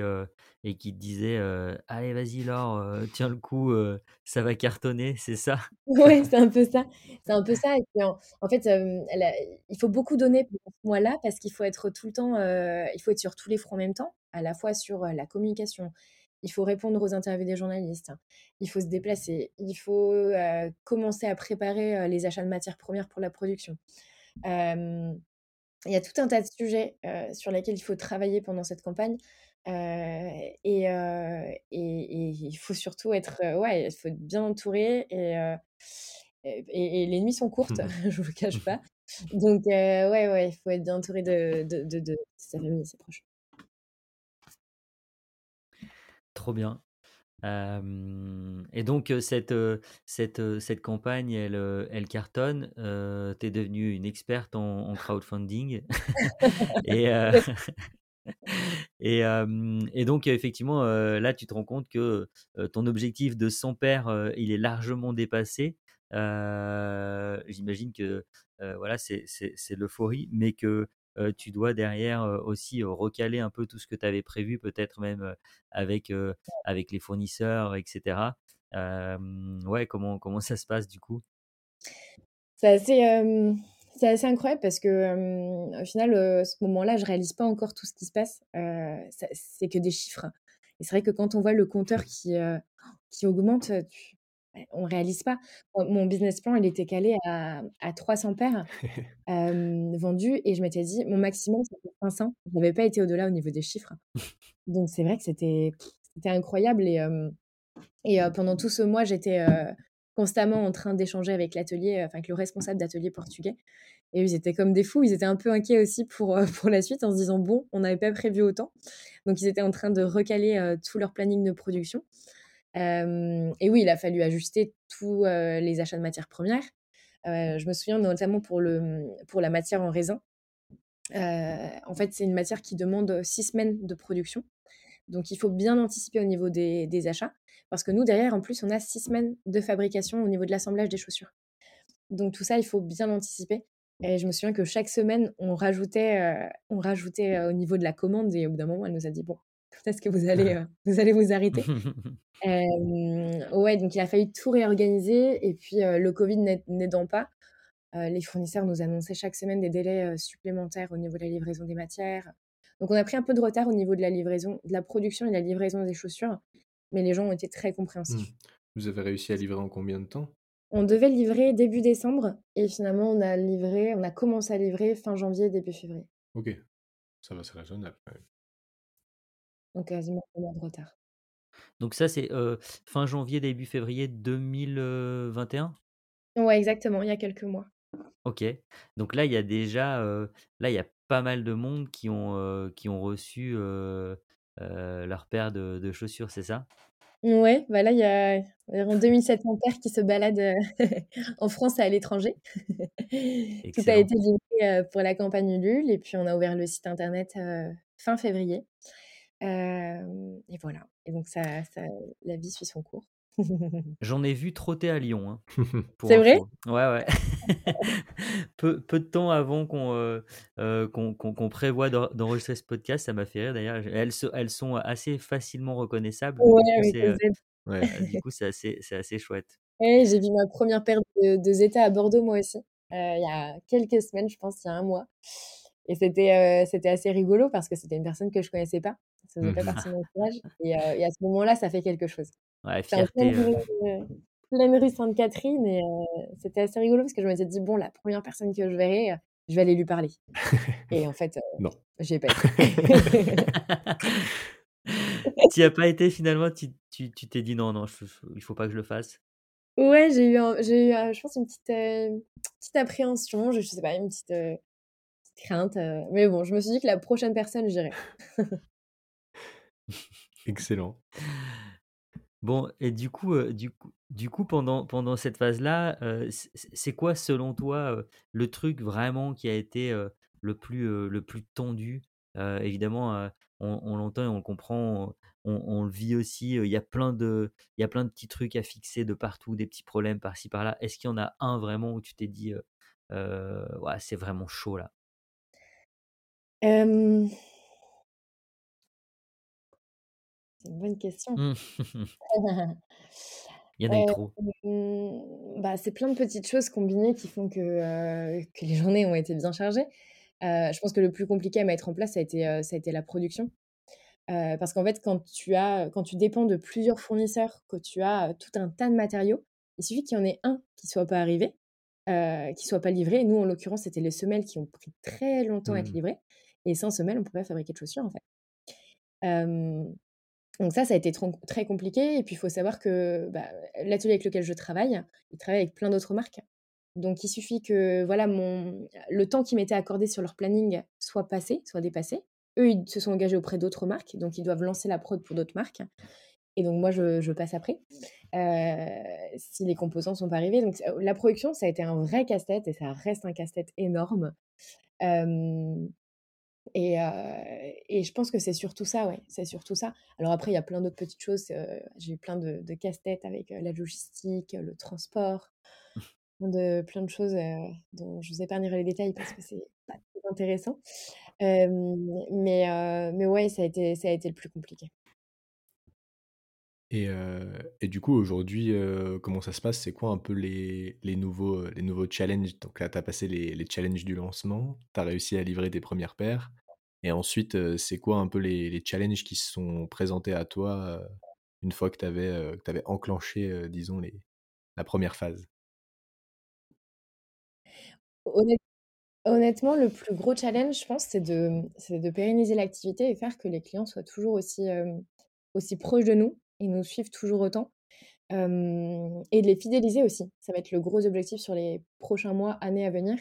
et qui te disaient Allez, vas-y, Laure, tiens le coup, ça va cartonner, c'est ça Oui, c'est un peu ça. C'est un peu ça. En, fait, il faut beaucoup donner pour ce mois-là parce qu'il faut être tout le temps, il faut être sur tous les fronts en même temps, à la fois sur la communication. Il faut répondre aux interviews des journalistes. Il faut se déplacer. Il faut commencer à préparer les achats de matières premières pour la production il y a tout un tas de sujets sur lesquels il faut travailler pendant cette campagne. et, et, il faut surtout être, ouais, il faut être bien entouré et, et, les nuits sont courtes, je vous le cache pas. Donc, ouais, ouais, il faut être bien entouré de, de, de, de sa famille et ses proches. Trop bien et donc cette, cette, cette campagne, elle, elle cartonne. tu es devenue une experte en, crowdfunding. et, et, et, donc effectivement, là, tu te rends compte que ton objectif de 100 paires, il est largement dépassé. J'imagine que voilà, c'est l'euphorie, mais que tu dois derrière aussi recaler un peu tout ce que tu avais prévu, peut-être même avec, avec les fournisseurs, etc. ouais, comment, comment ça se passe du coup? C'est assez, c'est assez incroyable parce que au final, à ce moment-là, je réalise pas encore tout ce qui se passe. c'est que des chiffres. Et c'est vrai que quand on voit le compteur qui, qui augmente, on ne réalise pas. Mon business plan, il était calé à, à 300 paires vendus et je m'étais dit, mon maximum, c'était 500. Je n'avais pas été au-delà au niveau des chiffres. Donc, c'est vrai que c'était incroyable. Et, et pendant tout ce mois, j'étais constamment en train d'échanger avec l'atelier, enfin, avec le responsable d'atelier portugais. Et ils étaient comme des fous. Ils étaient un peu inquiets aussi pour, pour la suite en se disant, bon, on n'avait pas prévu autant. Donc, ils étaient en train de recaler tout leur planning de production et oui, il a fallu ajuster tous les achats de matières premières. je me souviens notamment pour, le, mmh, pour la matière en raisin. en fait, c'est une matière qui demande six semaines de production. Donc, il faut bien anticiper au niveau des, achats. Parce que nous, derrière, en plus, on a six semaines de fabrication au niveau de l'assemblage des chaussures. Donc, tout ça, il faut bien anticiper. Et je me souviens que chaque semaine, on rajoutait, on rajoutait au niveau de la commande. Et au bout d'un moment, elle nous a dit Bon, est-ce que vous allez, vous, allez vous arrêter ouais, donc il a fallu tout réorganiser et puis le Covid n'aidant pas, les fournisseurs nous annonçaient chaque semaine des délais supplémentaires au niveau de la livraison des matières. Donc on a pris un peu de retard au niveau de la livraison, de la production et de la livraison des chaussures, mais les gens ont été très compréhensifs. Mmh. Vous avez réussi à livrer en combien de temps? On devait livrer début décembre et finalement on a livré, on a commencé à livrer fin janvier, début février. Ok, ça va, c'est raisonnable Donc quasiment un mois de retard. Donc ça, c'est fin janvier, début février 2021 Ouais, exactement, il y a quelques mois. Ok. Donc là, il y a déjà, là, il y a pas mal de monde qui ont, qui ont reçu leur paire de, chaussures, c'est ça? Ouais, bah là, il y a environ 2700 paires qui se baladent en France et à l'étranger. Tout a été livré pour la campagne Ulule et puis on a ouvert le site internet fin février et voilà. Et donc, ça, ça, la vie suit son cours. J'en ai vu trotter à Lyon, hein, pour C'est vrai? info. Ouais, ouais. peu, peu de temps avant qu'on euh, euh, qu'on qu'on- qu'on d'en- d'enregistrer ce podcast, ça m'a fait rire d'ailleurs. Elles, se- elles sont assez facilement reconnaissables. Ouais, Du coup, avec c'est Z. Ouais. du coup, c'est assez, c'est assez chouette. Ouais, j'ai vu ma première paire de, de Zeta à Bordeaux, moi aussi, euh, il y a quelques semaines, je pense, il y a un mois. Et c'était c'était assez rigolo parce que c'était une personne que je connaissais pas. Ça faisait pas Mhm. partie de mon. Et, euh, et à ce moment-là, ça fait quelque chose. Ouais, pleine fierté. rue, euh, pleine rue Sainte-Catherine et c'était assez rigolo parce que je m'étais dit, bon, la première personne que je verrai, je vais aller lui parler. Et en fait, Non. j'y ai pas été. Tu as pas été finalement, tu tu tu t'es dit non, non, je- je- il faut pas que je le fasse? Ouais, j'ai eu, un- j'ai eu euh, je pense, une petite, euh, petite appréhension, je, je sais pas, une petite, euh, petite crainte. mais bon, je me suis dit que la prochaine personne, j'irai. Excellent. Bon, et du coup, euh, du coup, du coup, pendant, pendant cette phase-là, euh, c'est quoi selon toi euh, le truc vraiment qui a été le plus, le plus tendu? Évidemment, on, on l'entend et on le comprend, on, on le vit aussi. Il y a plein de, il y a plein de petits trucs à fixer de partout, des petits problèmes par-ci par-là. Est-ce qu'il y en a un vraiment où tu t'es dit, ouais, c'est vraiment chaud là? C'est une bonne question. Hmm. Il y en a eu Euh, trop. hum, bah, c'est plein de petites choses combinées qui font que, euh, que les journées ont été bien chargées. Euh, je pense que le plus compliqué à mettre en place, ça a été, ça a été la production. Parce qu'en fait, quand tu as, quand tu dépends de plusieurs fournisseurs, que tu as tout un tas de matériaux, il suffit qu'il y en ait un qui soit pas arrivé, qui soit pas livré. Nous, en l'occurrence, c'était les semelles qui ont pris très longtemps à être Mhm. livrées. Et sans semelles, on ne pouvait pas fabriquer de chaussures, en fait. Euh, donc ça, ça a été très compliqué. Et puis, il faut savoir que bah, l'atelier avec lequel je travaille, il travaille avec plein d'autres marques. Donc, il suffit que voilà, le temps qui m'était accordé sur leur planning soit passé, soit dépassé. Eux, ils se sont engagés auprès d'autres marques, donc ils doivent lancer la prod pour d'autres marques. Et donc, moi, je, passe après, euh, si les composants sont pas arrivés. Donc, ça- la production, ça a été un vrai casse-tête et ça reste un casse-tête énorme. Euh, et, euh, et je pense que c'est surtout ça, ouais, c'est surtout ça. Alors après, il y a plein d'autres petites choses. euh, j'ai eu plein de, de casse-têtes avec euh, la logistique, le transport, plein de, plein de choses dont je vous épargnerai les détails parce que c'est pas très intéressant. Mais, mais ouais, ça a été, ça a été le plus compliqué. Et, et du coup, aujourd'hui, comment ça se passe? C'est quoi un peu les, les nouveaux, les nouveaux challenges? Donc là, tu as passé les, les challenges du lancement, tu as réussi à livrer tes premières paires. Et ensuite, c'est quoi un peu les, challenges qui se sont présentés à toi une fois que tu avais, enclenché, disons, la première phase? Honnêt- honnêtement, le plus gros challenge, je pense, c'est de, de pérenniser l'activité et faire que les clients soient toujours aussi, aussi proches de nous et nous suivent toujours autant. Et de les fidéliser aussi. Ça va être le gros objectif sur les prochains mois, années à venir.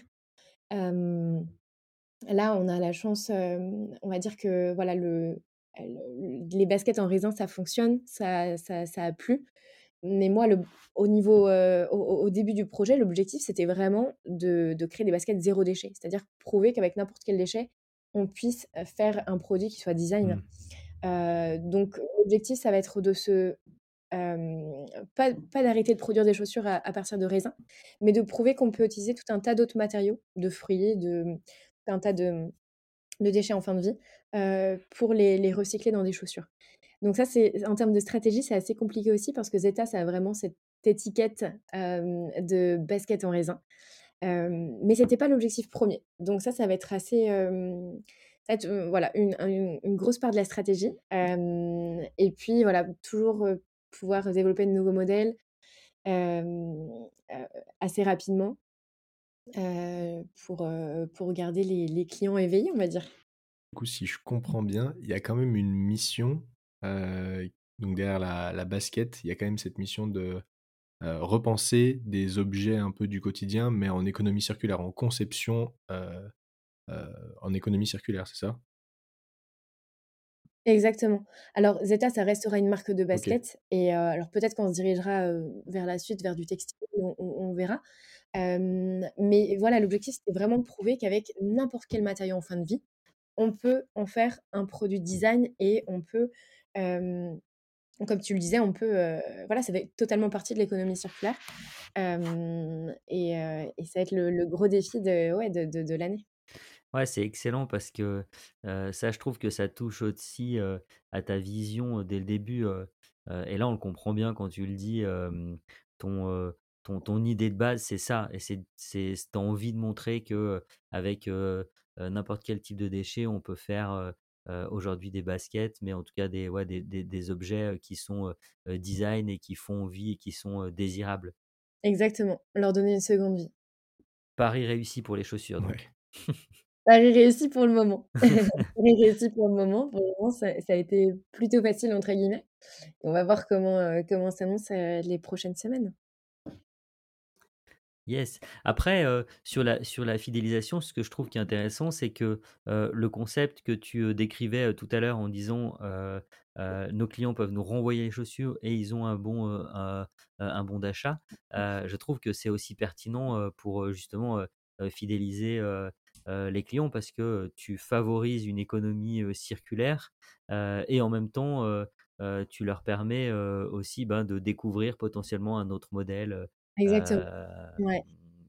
Là, on a la chance, on va dire que voilà, le, le- les baskets en raisin, ça fonctionne, ça, ça, ça a plu. Mais moi, le, au niveau, euh, au, au début du projet, l'objectif, c'était vraiment de, de créer des baskets zéro déchet. C'est-à-dire prouver qu'avec n'importe quel déchet, on puisse faire un produit qui soit design. Mm. Euh, donc, l'objectif, ça va être de se euh, pas, pas d'arrêter de produire des chaussures à, à partir de raisins, mais de prouver qu'on peut utiliser tout un tas d'autres matériaux, de fruits, de, un tas de, de déchets en fin de vie, euh, pour les, les recycler dans des chaussures. Donc ça, c'est en termes de stratégie, c'est assez compliqué aussi parce que Zeta, ça a vraiment cette étiquette euh, de basket en raisin. Euh, mais c'était pas l'objectif premier. Donc ça, ça va être assez... être, voilà, une, une- une grosse part de la stratégie. Et puis, voilà, toujours pouvoir développer de nouveaux modèles assez rapidement euh, pour, euh, pour garder les, les clients éveillés, on va dire. Du coup, si je comprends bien, il y a quand même une mission. euh, donc derrière la, la basket, il y a quand même cette mission de repenser des objets un peu du quotidien, mais en économie circulaire, en conception en économie circulaire, c'est ça? Exactement. Alors, Zeta, ça restera une marque de Ok. basket. Et alors, peut-être qu'on se dirigera vers la suite, vers du textile, on, on- on verra. Euh, mais voilà, l'objectif, c'était vraiment de prouver qu'avec n'importe quel matériau en fin de vie, on peut en faire un produit design et on peut euh, comme tu le disais, on peut, voilà, ça fait totalement partie de l'économie circulaire. et, ça va être le, gros défi de, ouais, de, de, l'année. Ouais, c'est excellent parce que ça, je trouve que ça touche aussi à ta vision dès le début. et là, on le comprend bien quand tu le dis. ton, ton, ton idée de base, c'est ça. Et c'est, c'est, envie de montrer que avec n'importe quel type de déchet, on peut faire aujourd'hui des baskets, mais en tout cas des, ouais, des, des, objets qui sont design et qui font vie et qui sont désirables. Exactement, leur donner une seconde vie. Paris réussi pour les chaussures, donc. Paris réussi pour le moment. Paris réussi pour le moment. Pour le moment, ça, a été plutôt facile, entre guillemets. on va voir comment, comment s'annoncent les prochaines semaines. Yes. Après, sur la sur la fidélisation, ce que je trouve qui est intéressant, c'est que, le concept que tu, décrivais, tout à l'heure en disant, «Nos clients peuvent nous renvoyer les chaussures et ils ont un bon, un bon d'achat». je trouve que c'est aussi pertinent, pour, justement, fidéliser, les clients parce que, tu favorises une économie, circulaire, et en même temps, tu leur permets, aussi, ben, de découvrir potentiellement un autre modèle, Exactement. Ouais.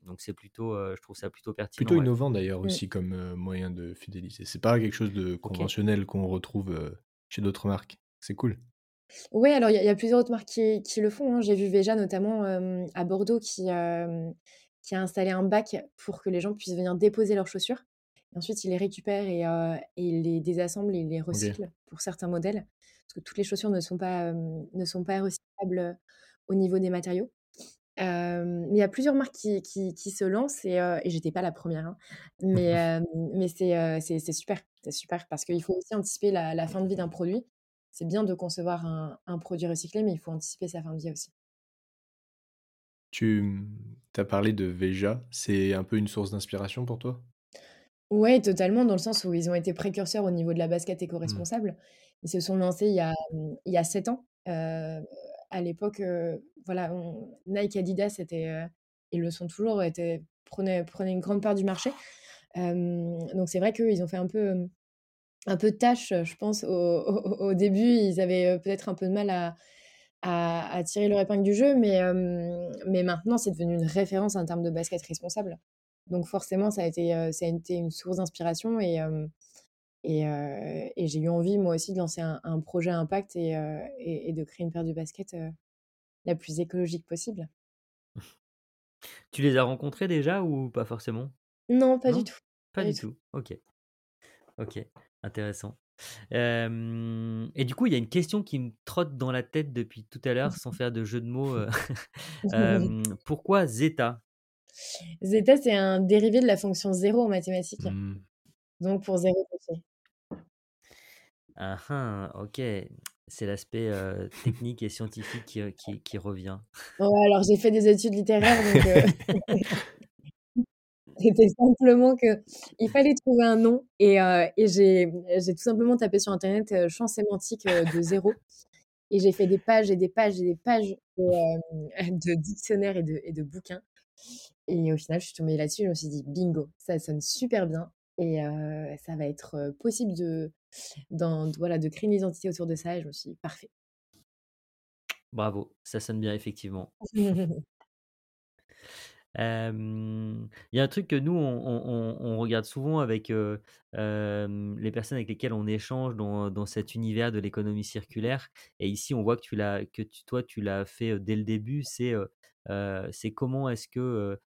donc c'est plutôt, je trouve ça plutôt pertinent. Plutôt innovant d'ailleurs mmh. aussi comme moyen de fidéliser. C'est pas quelque chose de conventionnel qu'on retrouve chez d'autres marques. C'est cool. Oui, alors il y, a plusieurs autres marques qui, qui le font. Hein. J'ai vu Veja notamment à Bordeaux qui, qui a installé un bac pour que les gens puissent venir déposer leurs chaussures. Et ensuite, ils les récupèrent et, et les désassemblent et les recyclent pour certains modèles. Parce que toutes les chaussures ne sont pas, ne sont pas recyclables au niveau des matériaux mais il y a plusieurs marques qui, qui, qui se lancent et, et j'étais pas la première. Hein. Mais, mais c'est, c'est, super, c'est super parce qu'il faut aussi anticiper la, la fin de vie d'un produit. C'est bien de concevoir un, un, produit recyclé, mais il faut anticiper sa fin de vie aussi. Tu mmh, as parlé de Veja, c'est un peu une source d'inspiration pour toi? Oui, totalement, dans le sens où ils ont été précurseurs au niveau de la basket mmh. éco-responsable. Ils se sont lancés il y a, mmh, il y a 7 ans. Euh, à l'époque, voilà, Nike, Adidas ils le sont toujours, étaient, prenaient, une grande part du marché. donc c'est vrai qu'ils ont fait un peu, un peu de tâche, je pense, au, début. Ils avaient peut-être un peu de mal à, à, tirer leur épingle du jeu, mais, mais maintenant, c'est devenu une référence en termes de basket responsable. Donc forcément, ça a été, ça a été une source d'inspiration et, et, j'ai eu envie, moi aussi, de lancer un, projet impact et, et, de créer une paire de baskets la plus écologique possible. Tu les as rencontrés déjà ou pas forcément? Non, pas du tout. Pas, du tout. Ok. Ok, intéressant. et du coup, il y a une question qui me trotte dans la tête depuis tout à l'heure, sans faire de jeu de mots. pourquoi zeta? Zeta, c'est un dérivé de la fonction zéro en mathématiques. Mmh. Donc pour zéro. Ah, ah ok. C'est l'aspect technique et scientifique qui, qui, revient. Ouais, alors j'ai fait des études littéraires, donc c'était simplement que il fallait trouver un nom et, et j'ai tout simplement tapé sur internet champ sémantique de zéro et j'ai fait des pages et des pages et des pages de, dictionnaires et de, et de bouquins. Et au final, je suis tombée là-dessus, je me suis dit bingo, ça sonne super bien et ça va être possible de, dans, voilà, de créer une identité autour de ça. Et je me suis dit, parfait. Bravo, ça sonne bien, effectivement. Il y a un truc que nous, on, regarde souvent avec les personnes avec lesquelles on échange dans, cet univers de l'économie circulaire. Et ici, on voit que, tu l'as, que toi, tu l'as fait dès le début. C'est, c'est comment est-ce que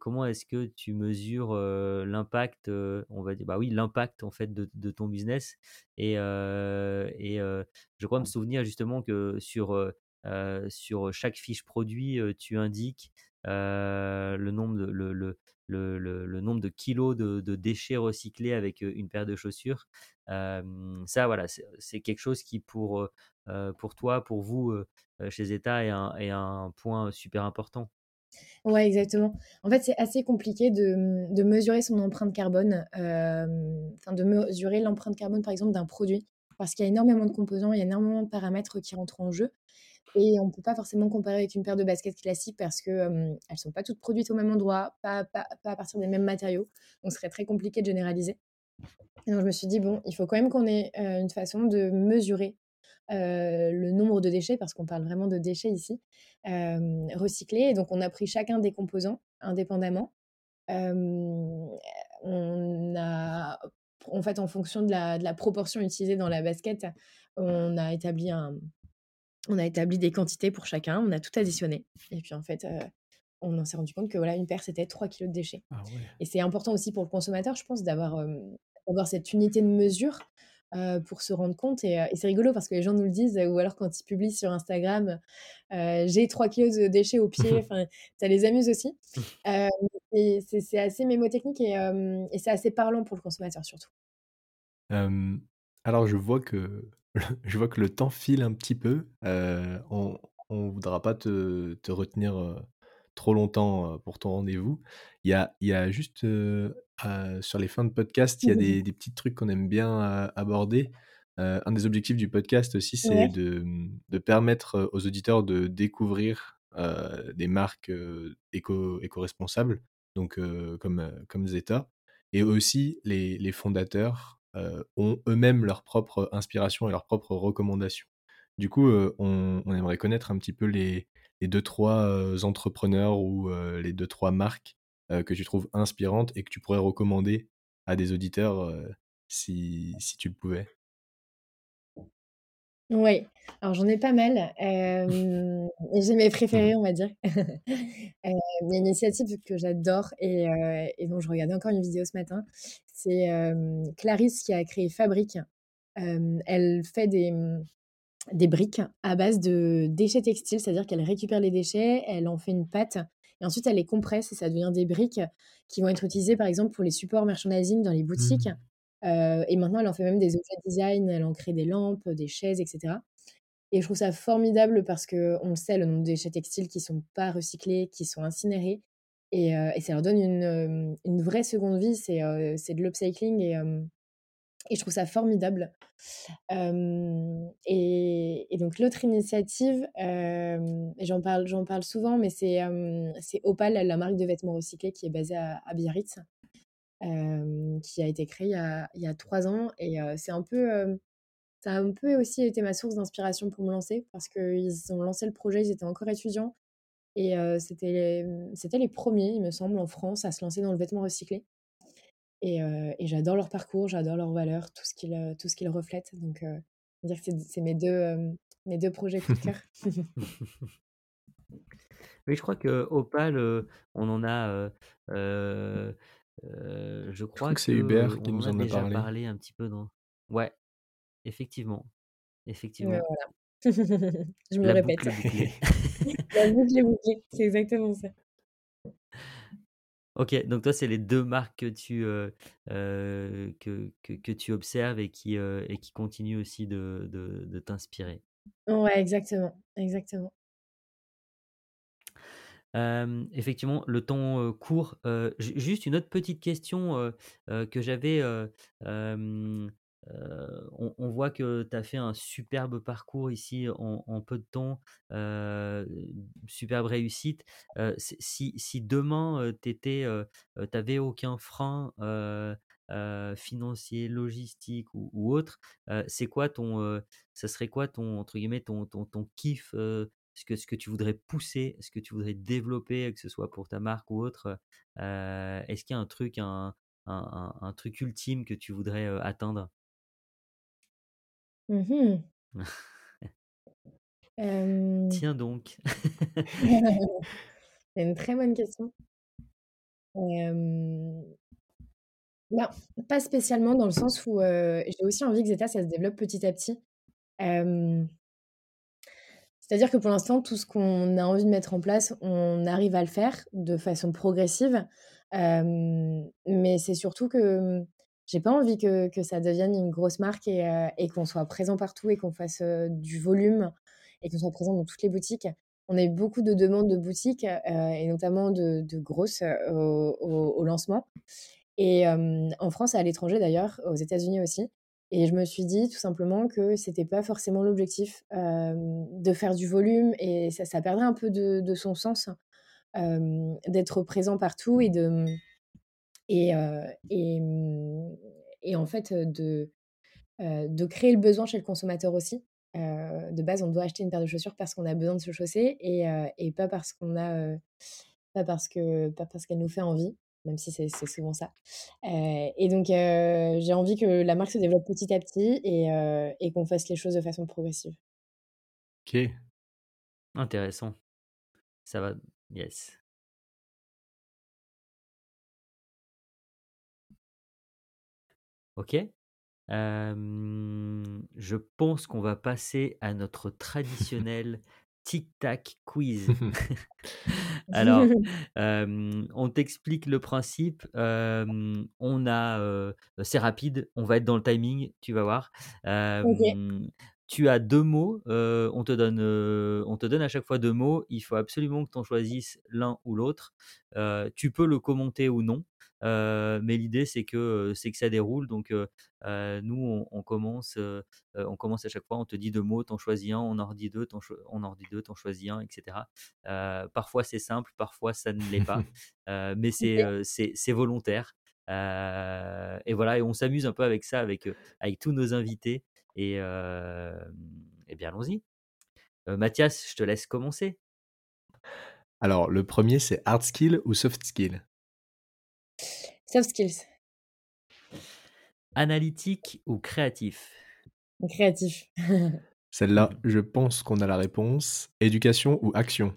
comment est-ce que tu mesures l'impact, on va dire, bah oui, l'impact en fait de, ton business. Et, et je crois me souvenir justement que sur sur chaque fiche produit, tu indiques le nombre de, le, le, le, le, nombre de kilos de, de, déchets recyclés avec une paire de chaussures. ça, voilà, c'est quelque chose qui, pour, pour toi, pour vous, chez Zeta, est un, est un point super important. Ouais, exactement. En fait, c'est assez compliqué de, mesurer son empreinte carbone, enfin de mesurer l'empreinte carbone, par exemple, d'un produit, parce qu'il y a énormément de composants, il y a énormément de paramètres qui rentrent en jeu. Et on ne peut pas forcément comparer avec une paire de baskets classiques parce qu'elles ne sont pas toutes produites au même endroit, pas, pas, à partir des mêmes matériaux. Donc, ce serait très compliqué de généraliser. Donc, je me suis dit, bon, il faut quand même qu'on ait une façon de mesurer le nombre de déchets, parce qu'on parle vraiment de déchets ici, recyclés. Et donc, on a pris chacun des composants indépendamment. on a, en fait, en fonction de la, de la, proportion utilisée dans la basket, on a établi un, on a établi des quantités pour chacun, on a tout additionné. Et puis, en fait, on s'est rendu compte que voilà, une paire, c'était 3 kilos de déchets. Ah et c'est important aussi pour le consommateur, je pense, d'avoir cette unité de mesure pour se rendre compte. Et, c'est rigolo parce que les gens nous le disent, ou alors quand ils publient sur Instagram, j'ai 3 kilos de déchets au pied, enfin, ça les amuse aussi. et c'est assez mémotechnique et, et c'est assez parlant pour le consommateur surtout. alors je vois que je vois que le temps file un petit peu. on ne voudra pas te, te retenir trop longtemps pour ton rendez-vous. Il y a, y a juste sur les fins de podcast, il y a des, des petits trucs qu'on aime bien aborder. un des objectifs du podcast aussi, c'est de, mmh, de, permettre aux auditeurs de découvrir des marques éco, éco-responsables, donc comme, comme Zeta. Et aussi, les, les fondateurs ont eux-mêmes leur propre inspiration et leurs propres recommandations. Du coup, on, on, aimerait connaître un petit peu les, les deux, trois entrepreneurs ou les deux, trois marques que tu trouves inspirantes et que tu pourrais recommander à des auditeurs si, si tu le pouvais? Oui, alors j'en ai pas mal. j'ai mes préférés, on va dire. il y a une initiative que j'adore et, et, dont je regardais encore une vidéo ce matin. C'est Clarisse qui a créé Fabrique. elle fait des, mmh, des briques à base de déchets textiles, c'est-à-dire qu'elle récupère les déchets, elle en fait une pâte, et ensuite elle les compresse et ça devient des briques qui vont être utilisées par exemple pour les supports merchandising dans les boutiques. Mmh. Euh, et maintenant elle en fait même des objets design, elle en crée des lampes, des chaises, etc. Et je trouve ça formidable parce que on le sait, le nombre de déchets textiles qui sont pas recyclés, qui sont incinérés, et, euh, ça leur donne une, une, vraie seconde vie. C'est euh, de l'upcycling et et je trouve ça formidable. et, donc l'autre initiative, j'en parle, j'en parle souvent, mais c'est c'est Opal, la marque de vêtements recyclés qui est basée à, Biarritz, qui a été créée il y a, trois ans. Et c'est un peu, ça a un peu aussi été ma source d'inspiration pour me lancer, parce qu'ils ont lancé le projet, ils étaient encore étudiants. Et c'était c'était les premiers, il me semble, en France à se lancer dans le vêtement recyclé. Et, j'adore leur parcours, j'adore leurs valeurs, tout ce qu'ils tout ce qu'ils reflètent. Donc, dire que c'est mes deux mes deux projets coup de cœur. Oui, je crois que Opal, on en a, je crois que c'est Hubert qui nous en a déjà parlé. un petit peu dans ouais, effectivement, effectivement. Je me répète. La boucle est bouclée, c'est exactement ça. OK, donc toi, c'est les deux marques que tu, que, que, que tu observes et qui, et qui continuent aussi de, de, de t'inspirer? Ouais, exactement, exactement. effectivement, le temps court. juste une autre petite question que j'avais. On, voit que tu as fait un superbe parcours ici en, peu de temps, superbe réussite. si, si, demain tu n'avais aucun frein financier, logistique ou, autre, c'est quoi ton, ça serait quoi ton entre guillemets ton, ton, ton kiff ce que, ce que tu voudrais pousser, ce que tu voudrais développer, que ce soit pour ta marque ou autre, est-ce qu'il y a un truc, un, un, un, truc ultime que tu voudrais atteindre? Mmh Tiens donc. C'est une très bonne question. Ben, pas spécialement dans le sens où, j'ai aussi envie que Zeta, ça se développe petit à petit. c'est-à-dire que pour l'instant, tout ce qu'on a envie de mettre en place, on arrive à le faire de façon progressive. mais c'est surtout que, j'ai pas envie que, que, ça devienne une grosse marque et, euh, et qu'on soit présent partout et qu'on fasse euh, du volume et qu'on soit présent dans toutes les boutiques. On a eu beaucoup de demandes de boutiques euh, et notamment de, grosses au, au, lancement. Et en France et à l'étranger d'ailleurs, aux États-Unis aussi. Et je me suis dit tout simplement que c'était pas forcément l'objectif de faire du volume et ça, ça perdrait un peu de, de son sens d'être présent partout et de mmh, et, en fait de, créer le besoin chez le consommateur aussi. de base, on doit acheter une paire de chaussures parce qu'on a besoin de se chausser et, pas parce qu'on a, pas parce que, pas parce qu'elle nous fait envie, même si c'est souvent ça. et donc, j'ai envie que la marque se développe petit à petit et, et qu'on fasse les choses de façon progressive. Ok. Intéressant. Ça va, yes. Ok? je pense qu'on va passer à notre traditionnel tic-tac quiz. Alors, on t'explique le principe. on a, c'est rapide, on va être dans le timing, tu vas voir. Tu as deux mots, on, te donne, on te donne à chaque fois deux mots. Il faut absolument que tu en choisisses l'un ou l'autre. tu peux le commenter ou non mais l'idée, c'est que, c'est que ça déroule. Donc, nous, on, commence, on commence à chaque fois, on te dit deux mots, t'en choisis un, on en redit deux, on en redit deux, t'en choisis un, etc. parfois, c'est simple, parfois, ça ne l'est pas. mais c'est, c'est, volontaire. et voilà, et on s'amuse un peu avec ça, avec, avec tous nos invités. Et, et bien, allons-y. Mathias, je te laisse commencer. Alors, le premier, c'est hard skill ou soft skill? Soft skills. Analytique ou créatif? Créatif. Celle-là, je pense qu'on a la réponse. Éducation ou action?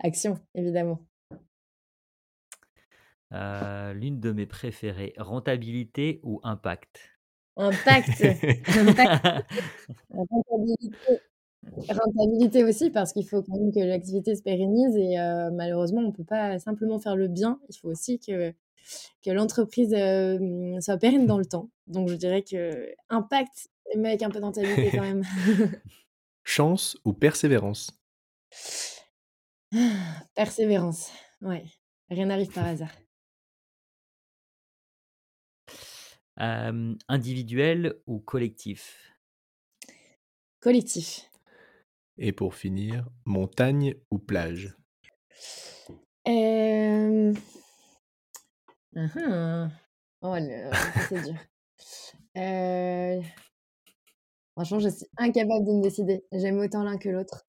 Action, évidemment. Euh, l'une de mes préférées, rentabilité ou impact? Impact. Rentabilité. Rentabilité aussi, parce qu'il faut quand même que l'activité se pérennise et euh, malheureusement, on ne peut pas simplement faire le bien. Il faut aussi que que l'entreprise euh, soit pérenne dans le temps. Donc je dirais que impact, mais avec un peu d'entabilité quand même. Chance ou persévérance? Persévérance, ouais. Rien n'arrive par hasard. Individuel ou collectif? Collectif. Et pour finir, montagne ou plage? Euh... Oh c'est dur. Euh, franchement, je suis incapable de me décider. J'aime autant l'un que l'autre.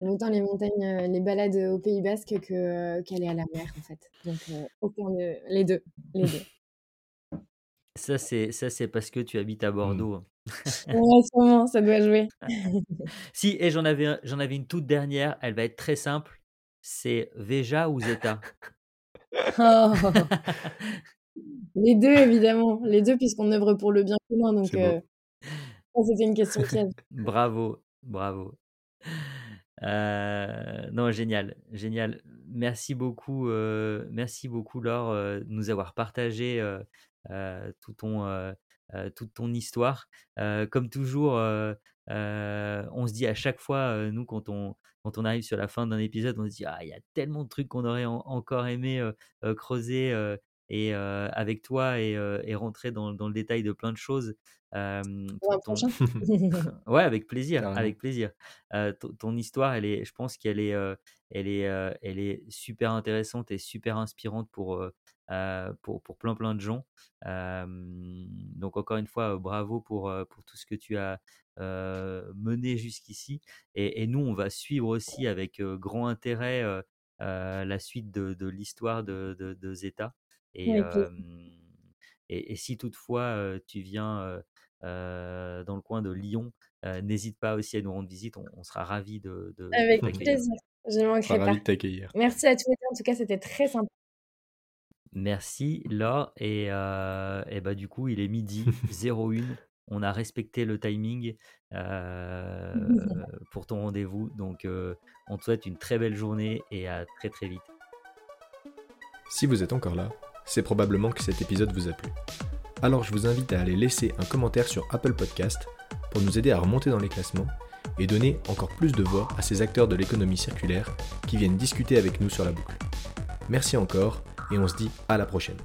J'aime autant les montagnes, euh, les balades au Pays Basque que, euh, qu'aller à la mer, en fait. Donc, aucun de les deux, les deux. Ça, c'est ça, c'est parce que tu habites à mmh. Bordeaux. Ouais, sûrement, ça doit jouer. Si et j'en avais j'en avais une toute dernière, elle va être très simple, c'est Veja ou Zeta? Oh. Les deux, évidemment. Les deux, puisqu'on œuvre pour le bien commun. Donc, euh, c'était une question piège. bravo, bravo. Euh, non, génial, génial. Merci beaucoup, euh, merci beaucoup, Laure, de nous avoir partagé tout ton, toute ton histoire. comme toujours, on se dit à chaque fois, nous, quand on, quand on arrive sur la fin d'un épisode, on se dit ah il y a tellement de trucs qu'on aurait encore aimé creuser et avec toi et, rentrer dans, le détail de plein de choses. ouais, avec plaisir, avec plaisir. ton histoire, elle est, je pense qu'elle est, elle est, elle est super intéressante et super inspirante pour, pour, pour, plein plein de gens. donc encore une fois, bravo pour, pour tout ce que tu as mené jusqu'ici. Et, nous, on va suivre aussi avec grand intérêt la suite de, l'histoire de, de, Zeta. Et, et, si toutefois tu viens dans le coin de Lyon, n'hésite pas aussi à nous rendre visite. On, sera ravis de, de Avec plaisir. Je ne manquerai pas. Merci à tous. En tout cas, c'était très sympa. Merci Laure. Et, et bah, du coup, il est midi 01 on a respecté le timing euh, pour ton rendez-vous. Donc, euh, on te souhaite une très belle journée et à très très vite. Si vous êtes encore là, c'est probablement que cet épisode vous a plu. Alors, je vous invite à aller laisser un commentaire sur Apple Podcast pour nous aider à remonter dans les classements et donner encore plus de voix à ces acteurs de l'économie circulaire qui viennent discuter avec nous sur la boucle. Merci encore et on se dit à la prochaine.